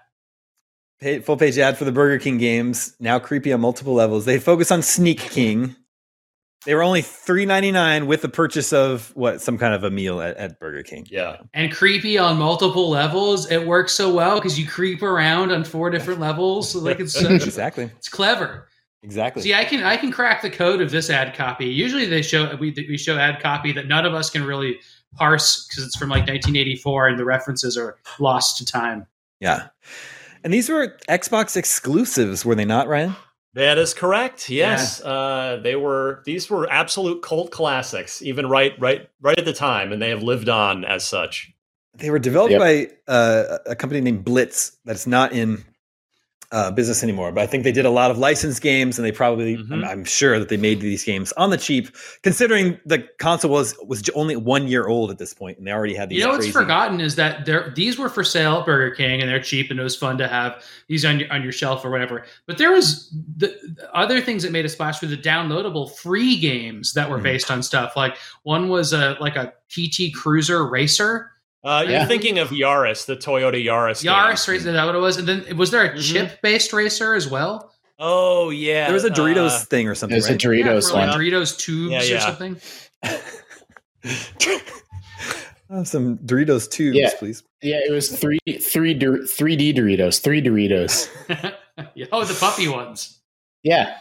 Pay, full page ad for the Burger King games. Now creepy on multiple levels. They focus on Sneak King. They were only three ninety nine with the purchase of what some kind of a meal at, at Burger King. Yeah. And creepy on multiple levels. It works so well because you creep around on four different levels. So like it's such, exactly, it's clever. exactly. See, I can I can crack the code of this ad copy. Usually they show we we show ad copy that none of us can really parse because it's from like 1984 and the references are lost to time. Yeah. And these were Xbox exclusives, were they not, Ryan? That is correct. Yes, yeah. uh, they were. These were absolute cult classics, even right, right, right at the time, and they have lived on as such. They were developed yep. by uh, a company named Blitz that's not in uh, business anymore. But I think they did a lot of licensed games, and they probably, mm-hmm. I'm, I'm, sure that they made these games on the cheap, considering the console was was only one year old at this point, and they already had these. You know crazy- what's forgotten is that there these were for sale at Burger King, and they're cheap, and it was fun to have these on your on your shelf or whatever. But there was the, the other things that made a splash were the downloadable free games that were mm-hmm. based on stuff. Like one was a like a PT Cruiser Racer uh, you're thinking of Yaris, the Toyota Yaris. Yaris racer, is that what it was? And then was there a mm-hmm. chip-based racer as well? Oh yeah, there was a Doritos uh, thing or something. There's right? a Doritos yeah, one. Like Doritos tubes yeah, yeah. or something. oh, some Doritos tubes, yeah. please. Yeah, it was three, three, three D Doritos, three Doritos. oh, the puppy ones. Yeah.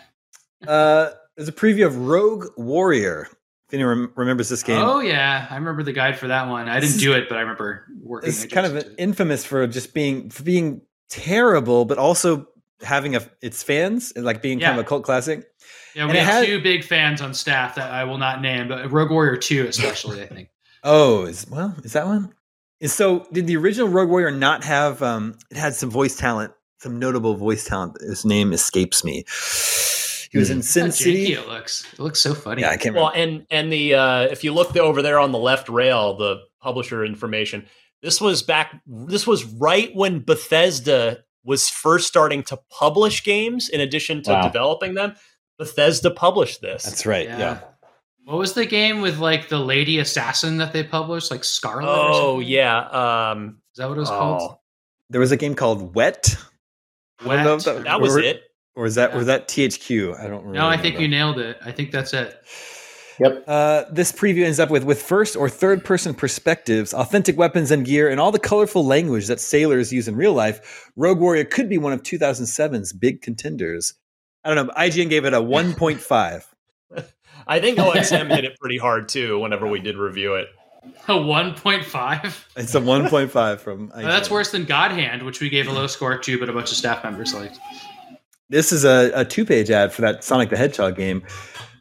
Uh, there's a preview of Rogue Warrior. If anyone remembers this game. Oh yeah, I remember the guide for that one. I didn't do it, but I remember working. It's kind of infamous for just being for being terrible, but also having a its fans and like being yeah. kind of a cult classic. Yeah, we and have had, two big fans on staff that I will not name, but Rogue Warrior Two especially. I think. Oh, is well, is that one? Is so? Did the original Rogue Warrior not have? um It had some voice talent, some notable voice talent. His name escapes me. He was in Sin City. It looks. It looks so funny. Yeah, I can't. Well, and and the uh, if you look over there on the left rail, the publisher information. This was back. This was right when Bethesda was first starting to publish games. In addition to wow. developing them, Bethesda published this. That's right. Yeah. yeah. What was the game with like the lady assassin that they published, like Scarlet? Oh yeah. Um, Is that what it was oh. called? There was a game called Wet. Wet. That, that was it or is that yeah. was that THQ? I don't. Really no, I think you nailed it. I think that's it. Yep. Uh, this preview ends up with with first or third person perspectives, authentic weapons and gear, and all the colorful language that sailors use in real life. Rogue Warrior could be one of 2007's big contenders. I don't know. IGN gave it a 1.5. I think OXM hit it pretty hard too. Whenever we did review it. A 1.5? It's a 1.5 from. IGN. That's worse than God Hand, which we gave a low score to, but a bunch of staff members liked. This is a, a two page ad for that Sonic the Hedgehog game.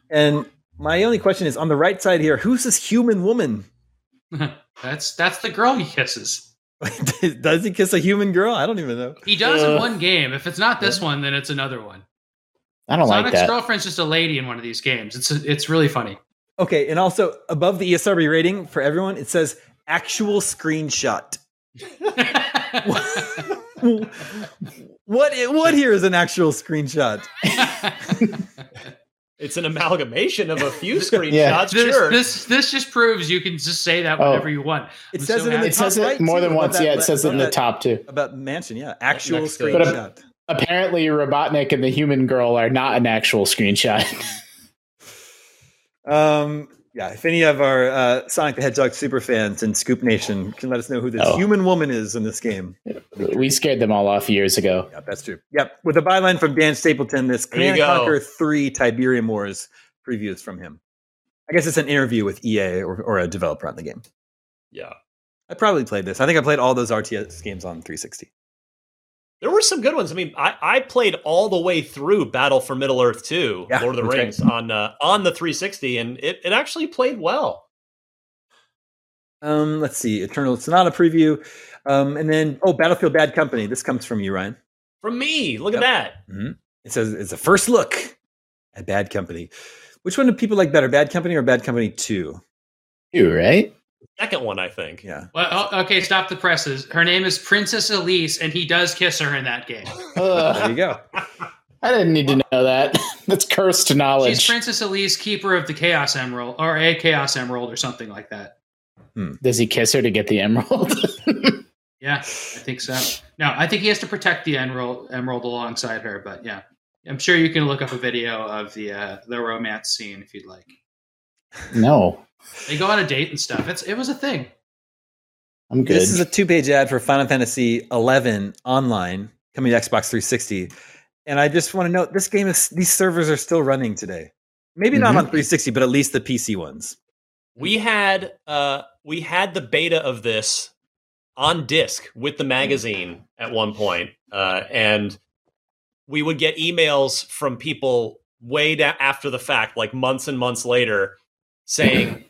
And my only question is on the right side here, who's this human woman? that's that's the girl he kisses. does he kiss a human girl? I don't even know. He does uh, in one game. If it's not this one, then it's another one. I don't Sonic's like that. Sonic's girlfriend's just a lady in one of these games. It's it's really funny. Okay, and also above the ESRB rating for everyone, it says actual screenshot. what what here is an actual screenshot? it's an amalgamation of a few screenshots. yeah. This, sure. This this just proves you can just say that whenever oh. you want. It I'm says so it in the it says it more than once. That, yeah, it says it in the top too. About mansion, yeah, actual screenshot. But apparently, Robotnik and the human girl are not an actual screenshot. um yeah, if any of our uh, Sonic the Hedgehog super fans in Scoop Nation can let us know who this oh. human woman is in this game. We scared them all off years ago. Yep, that's true. Yep. With a byline from Dan Stapleton, this Command and Conquer 3 Tiberium Wars previews from him. I guess it's an interview with EA or, or a developer on the game. Yeah. I probably played this. I think I played all those RTS games on 360. There were some good ones. I mean, I, I played all the way through Battle for Middle Earth 2, yeah, Lord of the Rings, right. on uh, on the 360, and it, it actually played well. Um, let's see, Eternal Sonata preview, um, and then oh, Battlefield Bad Company. This comes from you, Ryan. From me. Look yep. at that. Mm-hmm. It says it's a first look at Bad Company. Which one do people like better, Bad Company or Bad Company Two? You right? Second one, I think. Yeah. Well, oh, okay, stop the presses. Her name is Princess Elise, and he does kiss her in that game. there you go. I didn't need to know that. That's cursed knowledge. She's Princess Elise, keeper of the Chaos Emerald, or a Chaos Emerald, or something like that. Hmm. Does he kiss her to get the emerald? yeah, I think so. No, I think he has to protect the emerald, emerald alongside her. But yeah, I'm sure you can look up a video of the uh, the romance scene if you'd like. No, they go on a date and stuff. It's it was a thing. I'm good. This is a two page ad for Final Fantasy 11 online coming to Xbox 360, and I just want to note this game is these servers are still running today. Maybe mm-hmm. not on 360, but at least the PC ones. We had uh we had the beta of this on disc with the magazine at one point, uh, and we would get emails from people way da- after the fact, like months and months later, saying,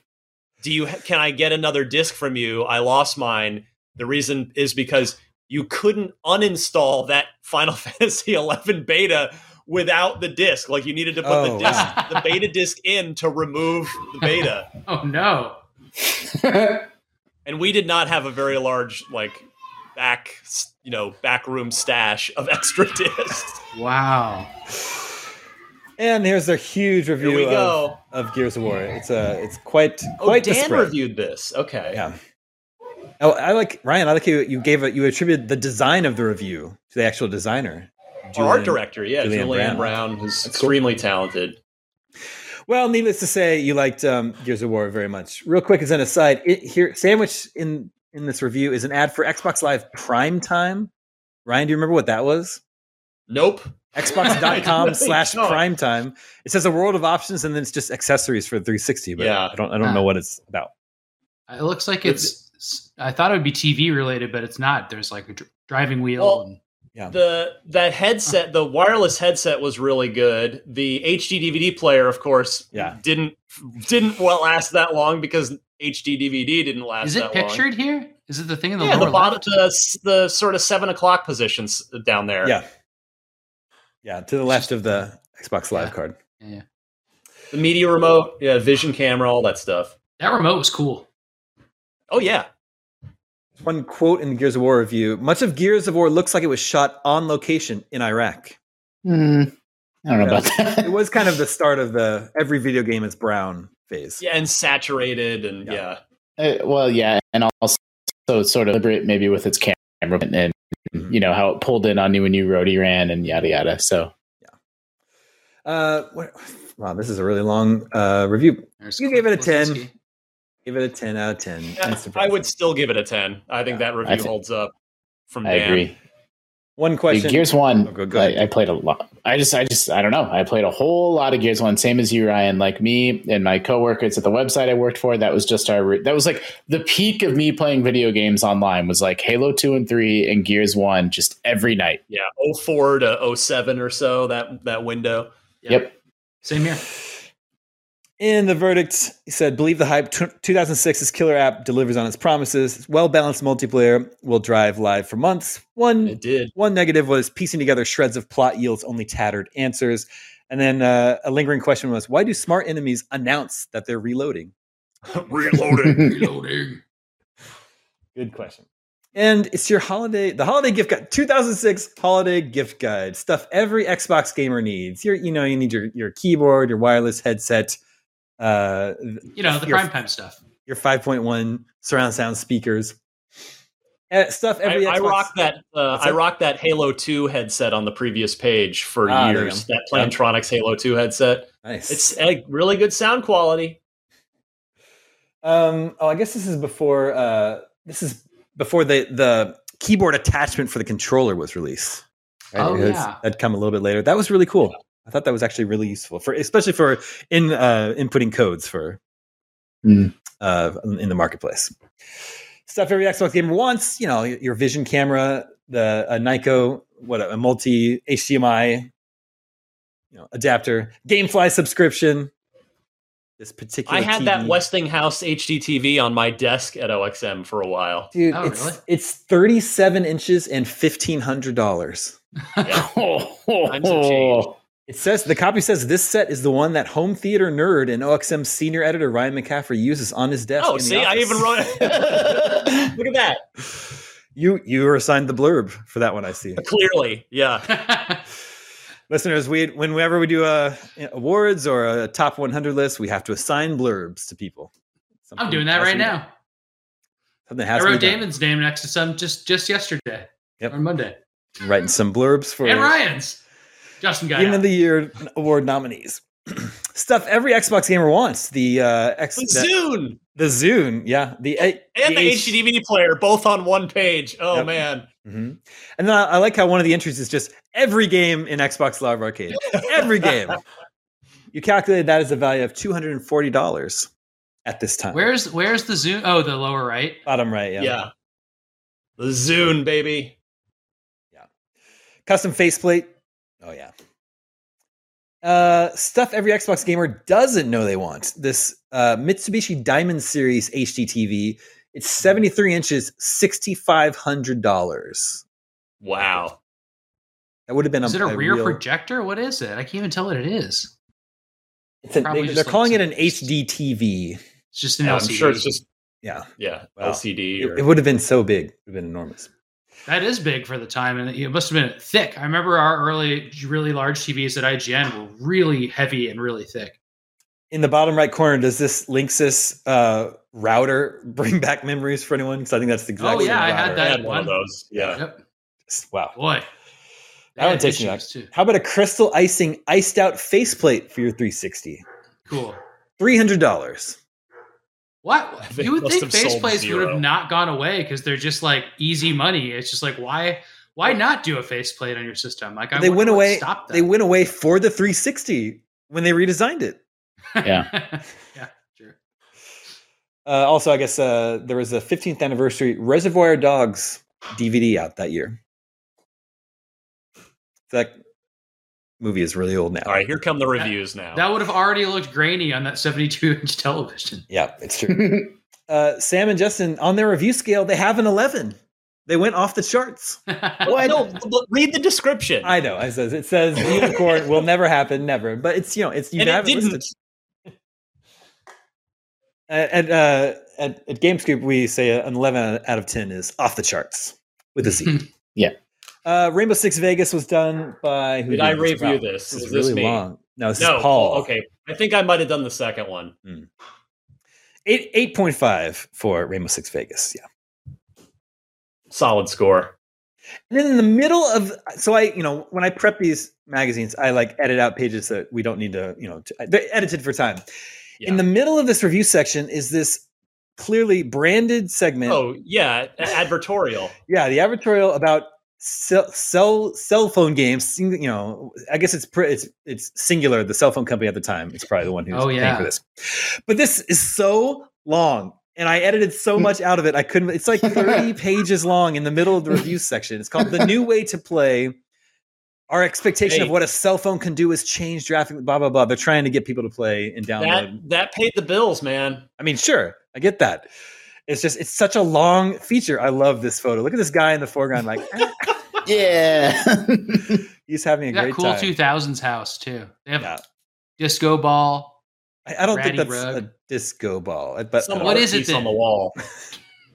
"Do you can I get another disc from you? I lost mine." The reason is because you couldn't uninstall that Final Fantasy 11 beta without the disc. Like you needed to put Oh, the disc, the beta disc in to remove the beta. Oh no. and we did not have a very large like back you know back room stash of extra discs Wow. And here's their huge review we of, go. of Gears of War. It's a it's quite oh quite the dan spread. reviewed this okay Yeah. Oh, I like Ryan. I like you. You gave it. You attributed the design of the review to the actual designer, Julian- art director yeah Julian julian, Brown. brown, who's That's cool. extremely talented Well, needless to say, you liked um, Gears of War very much. Real quick, as an aside, it, here sandwich in in this review is an ad for Xbox Live Prime Time. Ryan, do you remember what that was? nope Xbox.com really slash don't. Prime Time. It says a world of options, and then it's just accessories for 360. But Yeah. I don't I don't know ah. what it's about. It looks like it's. I thought it would be TV related, but it's not. There's like a dr- driving wheel. Well, and, Yeah. the that headset the wireless headset was really good the hd dvd player of course Yeah. didn't didn't well last that long because hd dvd didn't last is that it long. pictured here? Is it the thing in the yeah, lower the bottom, the, the sort of seven o'clock positions down there. Yeah. Yeah, to the left of the Xbox Live Yeah. card. Yeah. the media remote, yeah, vision camera, all that stuff. That remote was cool. Oh yeah, One quote in the Gears of War review Much of Gears of War looks like it was shot on location in Iraq. Hmm. I don't know Yeah. about that. It was kind of the start of the every video game is brown phase. yeah, and saturated, and Yeah. yeah, Uh, well, yeah, and also sort of deliberate maybe with its camera and Mhm. you know how it pulled in on you when you roadie ran and yada yada. So yeah. Uh, what, wow, this is a really long uh, review. There's You gave it a 10. Lisinski. Give it a 10 out of 10. Yeah, I would still give it a ten. I think Yeah, that review thi- holds up. From I Dan. agree. One question. Gears One, Oh, go- go. I, I played a lot. I just, I just, I don't know. I played a whole lot of Gears One, same as you, Ryan. Like me and my coworkers at the website I worked for. That was just our. That was like the peak of me playing video games online. Was like Halo Two and Three and Gears One, just every night. Yeah, 04 to 07 or so that that window. Yep. Same here. In the verdict, he said, "Believe the hype. Tw 2006's killer app delivers on its promises. Well balanced multiplayer will drive live for months. One It did. one negative was piecing together shreds of plot yields only tattered answers. And then uh, a lingering question was, why do smart enemies announce that they're reloading? Reloading. Reloading. Good question. And it's your holiday, the holiday gift guide, 2006 holiday gift guide, stuff every Xbox gamer needs. Your, you know, you need your your keyboard, your wireless headset, uh, You know the your, prime time stuff. your 5.1 surround sound speakers, Uh, stuff every. I, I Xbox- rocked that. Uh, I that? rocked that Halo Two headset on the previous page for Ah, years. That Plantronics Halo Two headset. Nice. It's a really good sound quality. Um, oh, I guess this is before. Uh, this is before the the keyboard attachment for the controller was released. Oh, It was- yeah. that'd come a little bit later. That was really cool. I thought that was actually really useful for, especially for in uh, inputting codes for Mm. uh, in the marketplace. Stuff every Xbox gamer wants. You know, your Vision camera, the a Nyko, what a, multi HDMI, you know, adapter, GameFly subscription. This particular, I had that Westinghouse HD TV on my desk at OXM for a while. Dude, Oh, it's really? it's 37 inches and fifteen hundred dollars. Yeah. Oh, Times have changed. It says the copy says this set is the one that home theater nerd and OXM senior editor Ryan McCaffrey uses on his desk. Oh, in the see, I even wrote. Look at that. you you were assigned the blurb for that one. I see. Clearly, yeah. Listeners, we whenever we do a awards or a top 100 list, we have to assign blurbs to people. I'm doing that right now. done. Something I has to wrote be done. Daemon's name next to some just just yesterday Yep. or Monday, Writing some blurbs for and Ryan's. Justin got Game out. of the Year award nominees. Stuff every Xbox gamer wants. The uh, X, The the, Zune the Zune, yeah, the and the H- HD DVD player, both on one page. Oh Yep. man, Mhm. And then I, I like how one of the entries is just every game in Xbox Live Arcade. Every game. You calculated that as a value of two hundred and forty dollars at this time. Where's where's the Zune? Oh, the lower right. bottom right? Yeah. yeah. The Zune, baby. Yeah. Custom faceplate. Oh yeah. Uh, stuff every Xbox gamer doesn't know they want. This uh, Mitsubishi Diamond Series HD TV. It's 73 inches, $6,500. Wow. That would have been Is it a, rear real- projector? What is it? I can't even tell what it is. It's a, they, they're like calling it an HD TV. It's just an Yeah, I'm LCD. sure it's just Yeah, yeah Wow. LCD. it, it would have been so big. It would have been enormous. That is big for the time, and it must have been thick. I remember our early, really large TVs at IGN were really heavy and really thick. In the bottom right corner, does this Linksys uh, router bring back memories for anyone? Because I think that's the exact Oh, same yeah, I had router. I that had one of those. Yeah. Yep. Wow. Boy, That one had takes me back. too. How about a crystal icing iced out faceplate for your 360? Cool. $300. What you would think have sold faceplates would have not gone away because they're just like easy money. It's just like why why not do a faceplate on your system? Like I they went what away. stopped They went away for the 360 when they redesigned it. Yeah. yeah, sure. Uh, also, I guess uh, there was a 15th anniversary Reservoir Dogs DVD out that year. That movie is really old now. All right, here come the reviews now. That would have already looked grainy on that 72 inch television. Yeah, it's true. uh, Sam and Justin, on their review scale, they have an 11. They went off the charts. What? No, but read the description. I know. It says it says unicorn will never happen, never. But it's you know it's you and have it didn't. listed. At at, uh, at at GameScoop, we say an 11 out of 10 is off the charts with a Z. Yeah. Uh, Rainbow Six Vegas was done by who Did I this? review this? This is this really me? long. No, this no, is Paul. Okay, I think I might have done the second one. Eight eight point five for Rainbow Six Vegas. Yeah. Solid score. And then in the middle of so I you know when I prep these magazines I like edit out pages that we don't need to you know to, they're edited for time. Yeah. In the middle of this review section is this clearly branded segment. Oh yeah, advertorial. Yeah, the advertorial about cell cell, cell phone games. You know, I guess it's it's it's singular. The cell phone company at the time. It's probably the one who's Oh, paying yeah. for this. But this is so long, and I edited so much out of it. I couldn't. It's like thirty pages long in the middle of the review section. It's called "The New Way to Play." Our expectation of what a cell phone can do has changed drastically. Blah blah blah. They're trying to get people to play and That download. that paid the bills, man. I mean, sure, I get that. It's just it's such a long feature. I love this photo. Look at this guy in the foreground, like yeah. he's having a They got great cool time. 2000s house too. They have Yeah. disco ball. I, I don't think that's rug. a disco ball, but Some What art is it piece on the wall?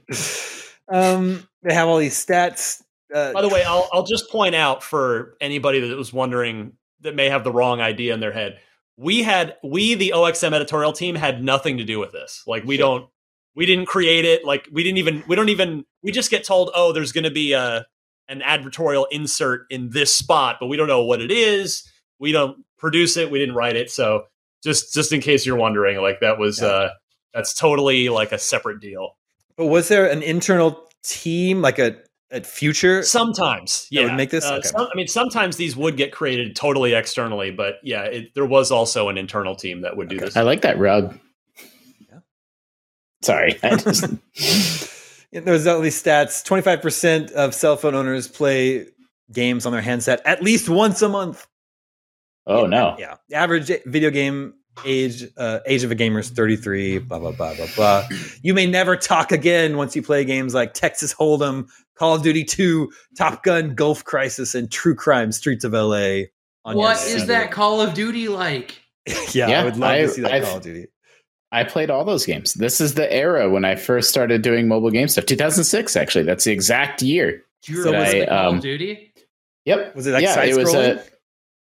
um, they have all these stats. Uh, By the way, I'll I'll just point out for anybody that was wondering that may have the wrong idea in their head. We had we the OXM editorial team had nothing to do with this. Like we don't we didn't create it. Like we didn't even we don't even we just get told, "Oh, there's going to be a an advertorial insert in this spot," but we don't know what it is. We don't produce it, we didn't write it. So, just just in case you're wondering, like that was Yeah. uh that's totally like a separate deal. but was there an internal team, like a at Future? Sometimes, yeah. would make this? Uh, Okay. some- I mean, sometimes these would get created totally externally, but yeah, it, there was also an internal team that would do Okay. this. I like that rug. Yeah. Sorry. I just, Yeah, There's all these stats. Twenty five percent of cell phone owners play games on their handset at least once a month. oh no. Yeah, the average video game age uh, age of a gamer is 33. Blah blah blah blah blah. You may never talk again once you play games like Texas Hold'em, Call of Duty 2, Top Gun, Gulf Crisis, and True Crime: Streets of LA. on your What is that Call of Duty like? yeah, I would love I- to see that I've- Call of Duty. I played all those games. This is the era when I first started doing mobile game stuff. 2006, actually. That's the exact year. Do you So remember was the it, Call um, of Duty? Yep. Was it like yeah, it was a.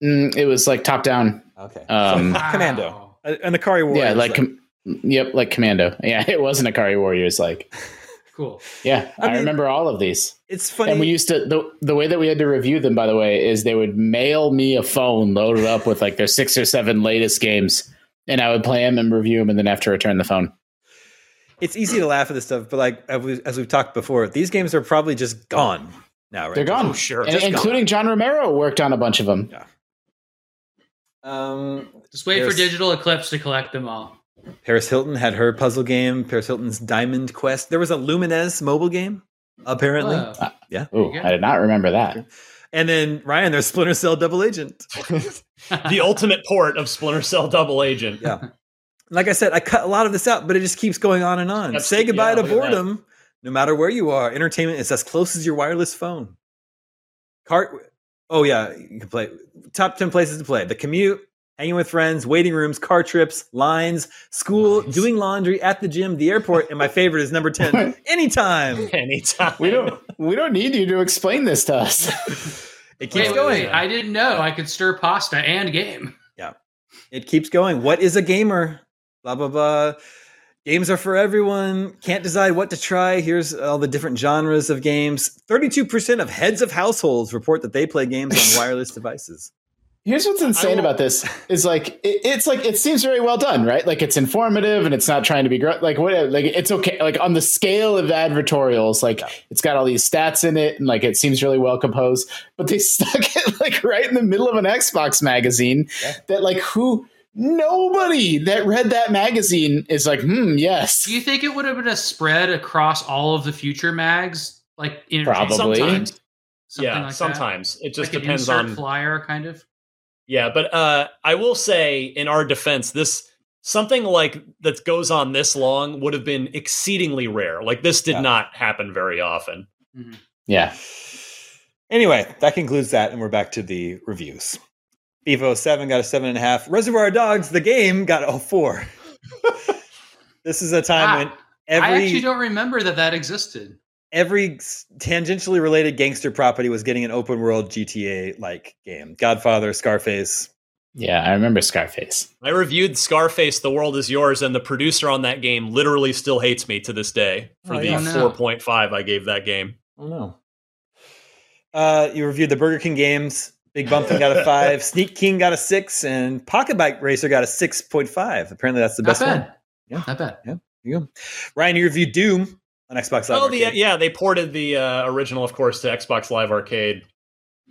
Mm, it was like top down. Okay, um, So, Commando, Wow. Uh, and the Ikari Warriors. yeah, like, com- yep, like Commando. Yeah, it wasn't Ikari Warriors. Like, Cool. yeah, I I, mean- remember all of these. it's funny. And we used to the the way that we had to review them. By the way, is they would mail me a phone loaded up with like their six or seven latest games, and I would play them and review them, and then have to return the phone. it's easy to laugh at this stuff, but like as we- as we've talked before, these games are probably just gone now, right? They're gone. Oh, sure. And- Just including John Romero worked on a bunch of them. Yeah. Um, Just wait for Digital Eclipse to collect them all. Paris Hilton had her puzzle game. Paris Hilton's Diamond Quest. There was a Lumines mobile game. apparently. Whoa. Ooh, you. I did not remember that. And then Ryan, there's Splinter Cell Double Agent. the ultimate port of Splinter Cell Double Agent. Yeah. Like I said, I cut a lot of this out, but it just keeps going on and on. That's- Say goodbye yeah, to look at that. boredom. No matter where you are, entertainment is as close as your wireless phone. Cart. Oh yeah, you can play top ten places to play: the commute, hanging with friends, waiting rooms, car trips, lines, school, Nice. doing laundry at the gym, the airport, and my favorite is number ten: anytime. Anytime. We don't we don't need you to explain this to us. It keeps Wait, wait, going. wait. I didn't know I could stir pasta and game. Yeah. It keeps going. What is a gamer? Blah blah blah. Games are for everyone. Can't decide what to try. Here's all the different genres of games. 32% of heads of households report that they play games on wireless devices. Here's what's insane about this is like it, it's like it seems very well done, right? Like it's informative and it's not trying to be gr- like what like it's okay like on the scale of advertorials, like it's got all these stats in it and like it seems really well composed. But they stuck it like right in the middle of an Xbox magazine Yeah. that like who nobody that read that magazine is like, hmm, yes, Do you think it would have been a spread across all of the future mags? Like in Probably. Sometimes. Something yeah, like that? sometimes. It just like depends an on flyer kind of. Yeah, but uh, I will say, in our defense, this something like that goes on this long would have been exceedingly rare. Like this did Yeah. not happen very often. yeah. Anyway, that concludes that, and we're back to the reviews. Evo 7 got a 7.5. Reservoir Dogs, the game, got a 4. this is a time Ah, when every I actually don't remember that that existed. Every tangentially related gangster property was getting an open world GTA like game. Godfather, Scarface. Yeah, I remember Scarface. I reviewed Scarface: The World Is Yours, and the producer on that game literally still hates me to this day for Oh, the four point five I gave that game. Oh no. Uh, you reviewed the Burger King games. Big Bumpin' got a five. Sneak King got a six, and Pocket Bike Racer got a six point five. Apparently, that's the Not best bad. one. Yeah. Not bad. Yeah, you go. Ryan, you reviewed Doom on Xbox Live Oh, the, yeah, they ported the uh, original, of course, to Xbox Live Arcade.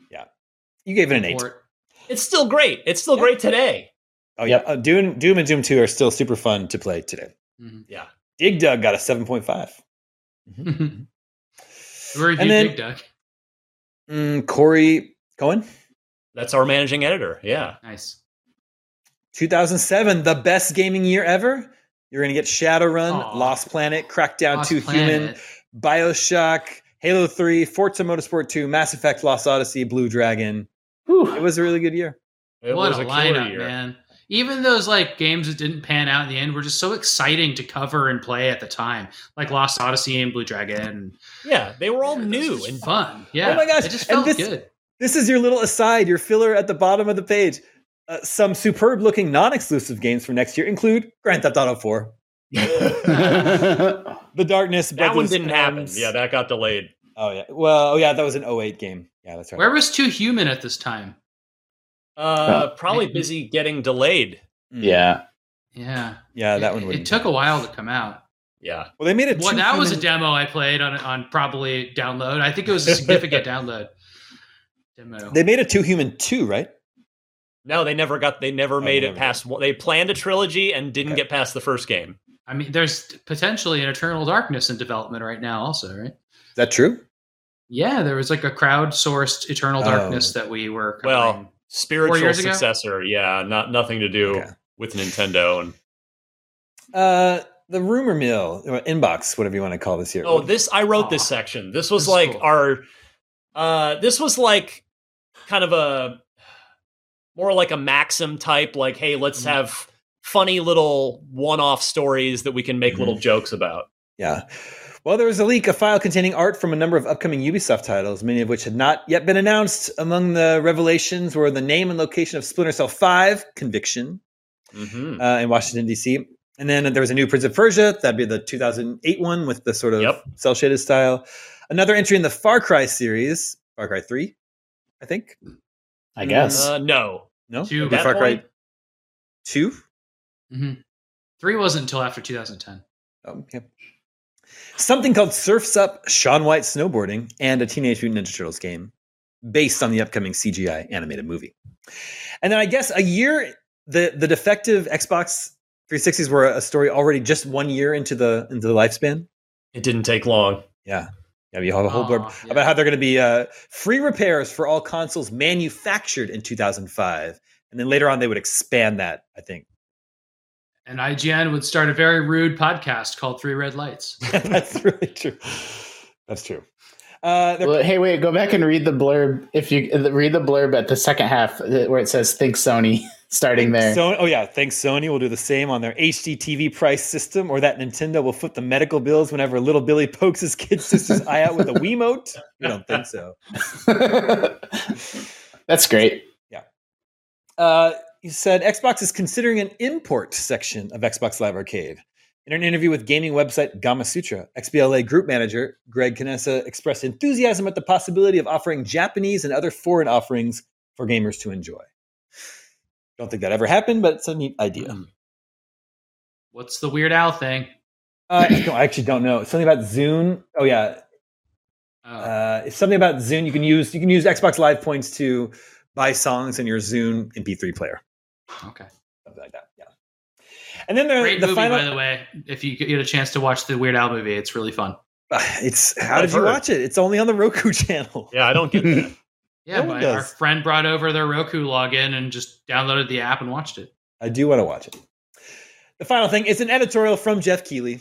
Yeah, you gave it an eight. It's still great. It's still Yeah. great today. Oh yeah, uh, Doom, Doom and Doom Two are still super fun to play today. Mhm. Yeah. Dig Dug got a seven point five. Who reviewed And then- Dig Dug? Mm, Corey Cohen, That's our managing editor. Yeah. Nice. 2007, the best gaming year ever. You're going to get Shadowrun, Aw. Lost Planet, Crackdown Lost Too Human, Bioshock, Halo 3, Forza Motorsport 2, Mass Effect, Lost Odyssey, Blue Dragon. Whew. It was a really good year. It what was a, a lineup, year. man! Even those like games that didn't pan out in the end were just so exciting to cover and play at the time, like Lost Odyssey and Blue Dragon. Yeah, they were all Yeah, new and fun. Yeah. Oh my gosh, it just felt this- good. This is your little aside, your filler at the bottom of the page. Uh, some superb looking non exclusive games for next year include Grand Theft Auto 4, The Darkness, that one Breathless didn't happen. Arms. Yeah, that got delayed. Oh, yeah. Well, oh, yeah, that was an 08 game. Yeah, that's right. Where was Too Human at this time? Uh, Oh. probably busy getting delayed. Mm. yeah. Yeah, Yeah, that it, one It wouldn't. took a while to come out. Yeah. Well, they made it. Well, two that was a demo I played on on probably download. I think it was a significant download demo. They made a Too Human two, right? No, they never got. They never Oh, made they it past. one They planned a trilogy and didn't Okay. get past the first game. I mean, there's potentially an Eternal Darkness in development right now, also, right? Is that true? Yeah, there was like a crowdsourced Eternal Oh. Darkness that we were Well, covering. Spiritual years ago? successor. Yeah, not nothing to do Okay. with Nintendo. And Uh, the rumor mill or inbox, whatever you want to call this here. oh, this I wrote this section. This was This like cool. our. Uh, this was like kind of a more like a maxim type. Like, hey, let's Mhm. have funny little one-off stories that we can make Mhm. little jokes about. Yeah. Well, there was a leak, a file containing art from a number of upcoming Ubisoft titles, many of which had not yet been announced. Among the revelations were the name and location of Splinter Cell 5, Conviction, hmm uh, in Washington, D.C. And then there was a new Prince of Persia. That'd be the 2008 one with the sort of Yep. cel shaded style. Another entry in the Far Cry series, Far Cry 3, I think. I guess. Uh, no, No? Two. It'd At Far that Cry point? 2? hmm Three wasn't until after 2010. Oh, okay. Something called Surfs Up Shaun White Snowboarding and a Teenage Mutant Ninja Turtles game based on the upcoming CGI animated movie. And then I guess a year the the defective Xbox 360s were a story already just one year into the into the lifespan. it didn't take long. Yeah. Yeah, you have a whole blurb yeah. about how they're going to be uh, free repairs for all consoles manufactured in 2005, and then later on they would expand that. I think And IGN would start a very rude podcast called Three Red Lights. that's really true. That's true. Uh, Well, hey, wait, go back and read the blurb. If you read the blurb at the second half uh, where it says "Think Sony," starting there. So, oh yeah, thanks Sony will do the same on their HD TV price system, or that Nintendo will foot the medical bills whenever little Billy pokes his kid sister's eye out with a Wiimote. We don't think so. That's great. Yeah. Uh, he said Xbox is considering an import section of Xbox Live Arcade. In an interview with gaming website Gamasutra, XBLA group manager Greg Canessa expressed enthusiasm at the possibility of offering Japanese and other foreign offerings for gamers to enjoy. Don't think that ever happened, but it's a neat idea. What's the Weird Al thing? Uh, no, I actually don't know. Something about Zune. Oh yeah, Oh, uh, it's something about Zune. You can use you can use Xbox Live points to buy songs in your Zune MP3 player, okay. something like that. Yeah. And then there, Great the movie, final. by the way. If you get a chance to watch the Weird Al movie, it's really fun. Uh, it's how I've did you watch it? It's only on the Roku channel. Yeah, I don't get that. Yeah, No my, our friend brought over their Roku login and just downloaded the app and watched it. I do want to watch it. The final thing is an editorial from Geoff Keighley.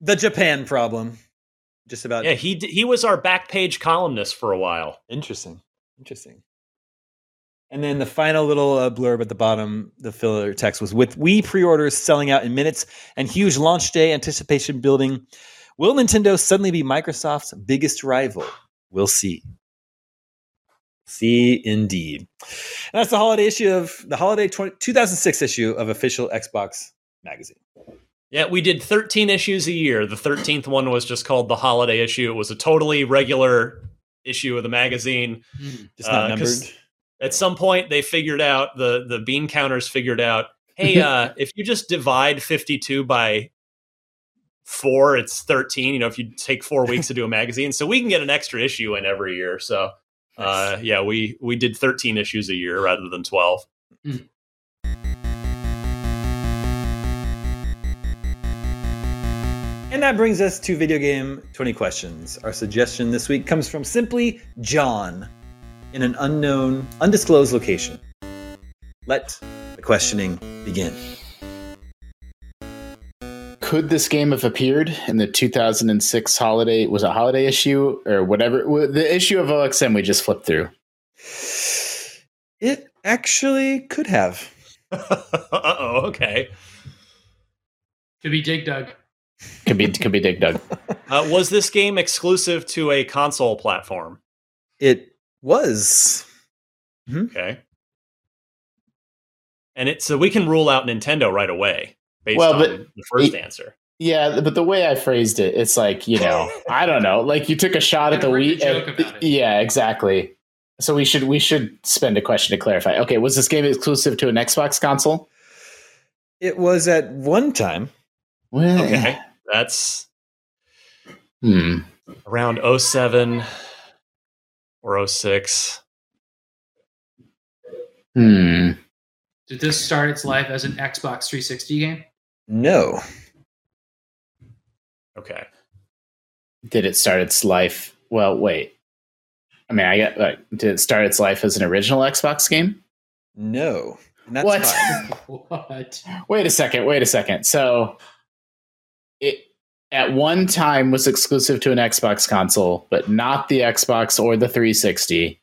The Japan problem. Just about yeah, he he was our back page columnist for a while. Interesting. Interesting. And then the final little uh, blurb at the bottom, the filler text was with Wii pre orders selling out in minutes and huge launch day anticipation building. Will Nintendo suddenly be Microsoft's biggest rival? We'll see. See indeed. And that's the holiday issue of the holiday 20, 2006 issue of official Xbox magazine. Yeah, we did 13 issues a year. The 13th one was just called the holiday issue. It was a totally regular issue of the magazine. Just not Uh, numbered. 'Cause At some point they figured out the the bean counters figured out, hey, uh, if you just divide 52 by 4, it's 13, you know, if you take 4 weeks to do a magazine. So we can get an extra issue in every year. So uh, yeah, we we did 13 issues a year rather than 12. And that brings us to video game 20 questions. Our suggestion this week comes from simply John in an unknown, undisclosed location. Let the questioning begin. Could this game have appeared in the 2006 holiday? Was a holiday issue or whatever? The issue of OXM we just flipped through. It actually could have. Uh-oh, okay. Could be Dig Dug. Could be could be Dig Dug. Uh, was this game exclusive to a console platform? It was. Okay. And it so we can rule out Nintendo right away based Well, on the first it- answer. Yeah, but the way I phrased it, it's like you know, I don't know, like you took a shot at the Kinda Wii. joke at- about it. yeah, exactly. So we should we should spend a question to clarify. Okay, was this game exclusive to an Xbox console? It was at one time. Well, Okay. That's Hmm. around 07 or 06. Hmm. Did this start its life as an Xbox 360 game? No. Okay. Did it start its life? Well, wait. I mean, I got. Like, did it start its life as an original Xbox game? No. That's What? What? Wait a second. Wait a second. So, it at one time was exclusive to an Xbox console, but not the Xbox or the 360.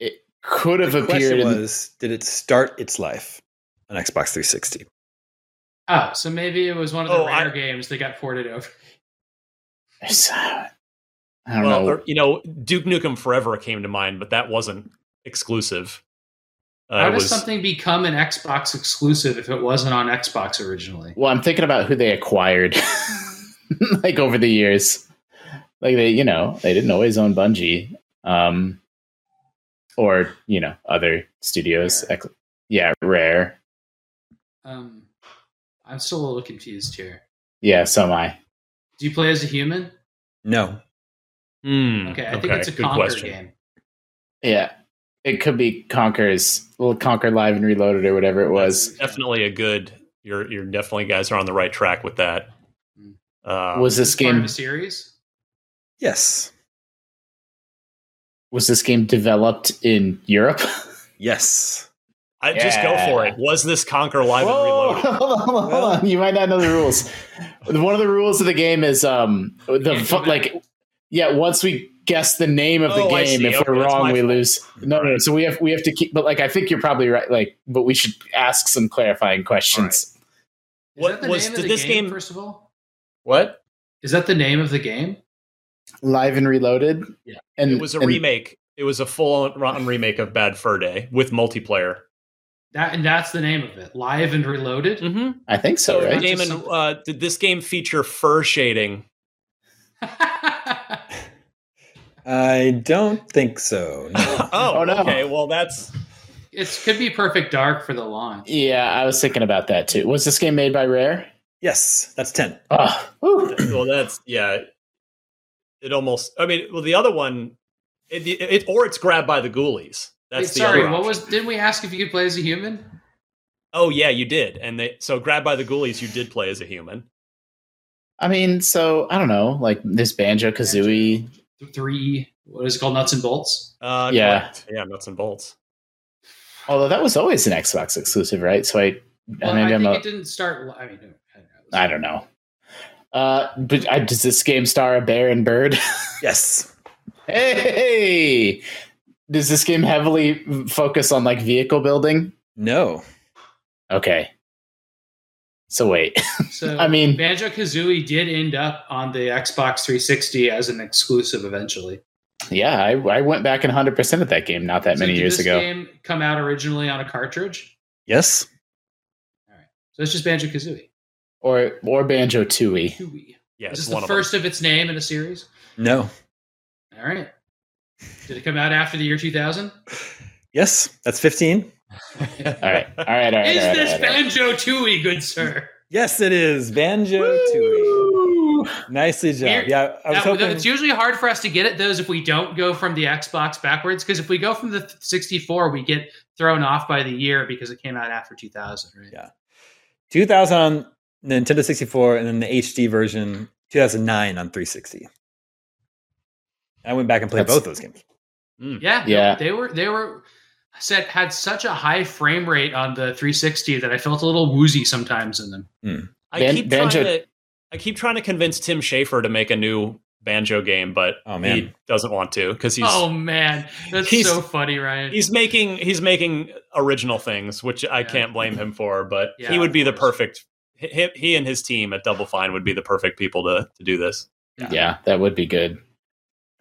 It could have The appeared. question In, was Did it start its life on Xbox 360? Oh, so maybe it was one of the Oh, rare I- games that got ported over. Uh, I don't Well, know. or, you know, Duke Nukem Forever came to mind, but that wasn't exclusive. Uh, How it does was something become an Xbox exclusive if it wasn't on Xbox originally? Well, I'm thinking about who they acquired, like over the years. Like they, you know, they didn't always own Bungie, um, or you know, other studios. Rare. Yeah, Rare. Um, I'm still a little confused here. Yeah, so am I. Do you play as a human? No. Hmm, Okay, I think it's a good Conker question. game. Yeah, it could be Conker's, little Conker Live and Reloaded or whatever it was. Definitely a good. You're you're definitely guys are on the right track with that. Um, was this It's part of game a series. Yes. was this game developed in Europe? Yes. I just go for it. Was this Conker Live and Whoa, Reloaded? hold on, hold on, hold on. You might not know the rules. One of the rules of the game is um the Can't fu- go like yeah. Once we guess the name of the Oh, game, if Okay, we're wrong, we fault. lose. No, no. Right. So we have we have to keep. But like I think you're probably right. Like, but we should ask some clarifying questions. Is What that the was- name of did the this game, game- First of all, What? is that the name of the game? Live and reloaded. Yeah. and It was a and- remake. It was a full-on remake of Bad Fur Day with multiplayer. That and that's the name of it. Live and Reloaded. Mm-hmm. I think so, So, right? Daemon, uh, did this game feature fur shading? I don't think so. No. oh, Oh, no. okay. Well, that's it could be Perfect Dark for the launch. Yeah, I was thinking about that too. Was this game made by Rare? yes, that's 10. Oh, well, that's yeah. It almost. I mean, well, the other one, it, it or it's grabbed by the ghoulies. That's Wait, the sorry, other what was? Didn't we ask if you could play as a human? Oh yeah, you did, and they so grabbed by the ghoulies. You did play as a human. I mean, so I don't know, like this Banjo Kazooie. Three. What is it called? Nuts and bolts. Uh, Yeah. correct. yeah, nuts and bolts. Although that was always an Xbox exclusive, right? So I, Well, maybe I I'm think a- it didn't start. I mean, I don't know. I don't know. Uh, but uh, does this game star a bear and bird? Yes. hey, does this game heavily focus on like vehicle building? No. Okay. So wait, So I mean- Banjo Kazooie did end up on the Xbox 360 as an exclusive eventually. yeah, I, I went back and 100 percent at that game not that So many did years this ago. Game come out originally on a cartridge. Yes. All right. So it's just Banjo Kazooie. Or or Banjo Tooie. Kazooie. Yeah, Is this one the of them. first of its name in a series? No. All right. Did it come out after the year 2000? Yes. That's 15. All right, all right, all right. all right, Is all this right, all right. Banjo Tooie, good sir? Yes, it is. Banjo Tooie. Woo! Nicely job. Weird. Yeah, I was That- hoping. it's usually hard for us to get at those if we don't go from the Xbox backwards. Because if we go from the 64, we get thrown off by the year because it came out after 2000, right? Yeah. 2000 on Nintendo 64, and then the HD version 2009 on 360. I went back and played That's- both those games. Mm. Yeah, Yeah. They were they were said had such a high frame rate on the 360 that I felt a little woozy sometimes in them. Hmm. I Ban- keep Banjo- trying to. I keep trying to convince Tim Schafer to make a new banjo game, but Oh, man. he doesn't want to because he's oh man, that's he's- so funny, Ryan. he's making he's making original things, which I can't blame him for. But Yeah, he would be the perfect. He, he and his team at Double Fine would be the perfect people to to do this. Yeah, that would be good.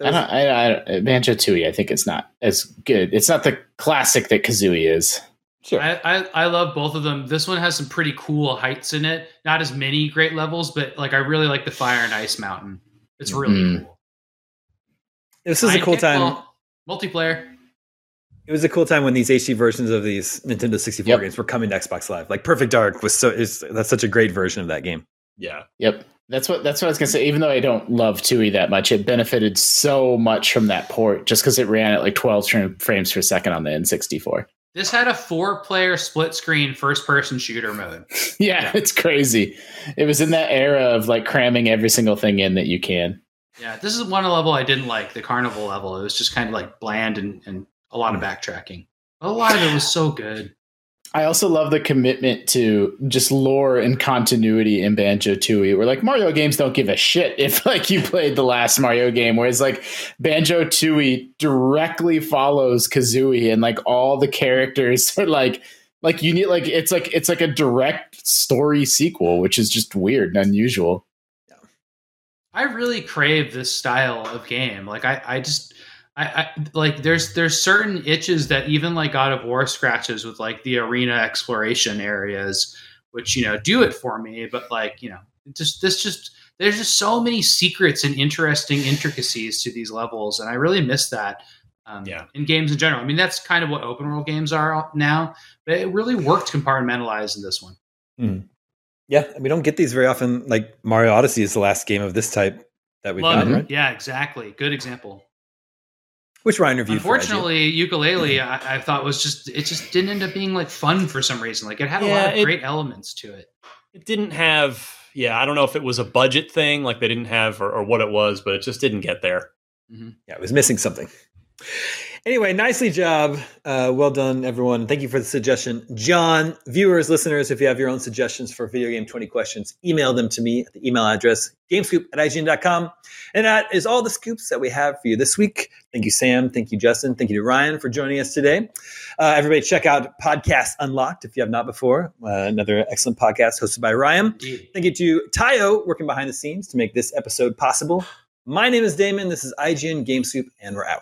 I don't, was- I, I, Banjo Tooie, I think it's not as good. It's not the classic that Kazooie is. sure. I, I I love both of them. This one has some pretty cool heights in it. Not as many great levels, but like I really like the Fire and Ice Mountain. It's really Mm. cool. this was a cool time. ball, multiplayer. It was a cool time when these HD versions of these Nintendo 64 Yep. games were coming to Xbox Live. Like Perfect Dark was so is that's such a great version of that game. Yeah, Yep. That's what that's what I was gonna say. Even though I don't love Tooie that much, it benefited so much from that port just because it ran at like 12 tra- frames per second on the N64. This had a four-player split-screen first-person shooter mode. Yeah, it's crazy. It was in that era of like cramming every single thing in that you can. Yeah, this is one level I didn't like, the carnival level. It was just kind of like bland and, and a lot of backtracking. A lot of it was so good. I also love the commitment to just lore and continuity in Banjo Tooie. Where like Mario games don't give a shit if like you played the last Mario game, whereas like Banjo Tooie directly follows Kazooie, and like all the characters are like like you need like it's like it's like a direct story sequel, which is just weird and unusual. I really crave this style of game. Like I, I just I, I like there's there's certain itches that even like God of War scratches with like the arena exploration areas, which you know do it for me. But like you know, just this just there's just so many secrets and interesting intricacies to these levels, and I really miss that. Um, Yeah. in games in general. I mean, that's kind of what open world games are now, but it really worked compartmentalized in this one. Yeah, we don't get these very often. Like Mario Odyssey is the last game of this type that we've Love it. right? Yeah, exactly. Good example. Which Ryan reviewed. for IGN. Unfortunately, Yooka-Laylee I, I thought was just it just didn't end up being like fun for some reason. Like it had a lot of it- great elements to it. it didn't have yeah, I don't know if it was a budget thing, like they didn't have, or, or what it was, but it just didn't get there. Mm-hmm. Yeah, it was missing something. Anyway, nicely job. Uh, well done, everyone. Thank you for the suggestion. John, viewers, listeners, if you have your own suggestions for video game 20 questions, email them to me at the email address gamescoop at IGN.com. And that is all the scoops that we have for you this week. Thank you, Sam. Thank you, Justin. Thank you to Ryan for joining us today. Uh, everybody, check out Podcast Unlocked if you have not before. Uh, another excellent podcast hosted by Ryan. Thank you to Tayo working behind the scenes to make this episode possible. My name is Daemon. This is IGN Gamescoop, and we're out.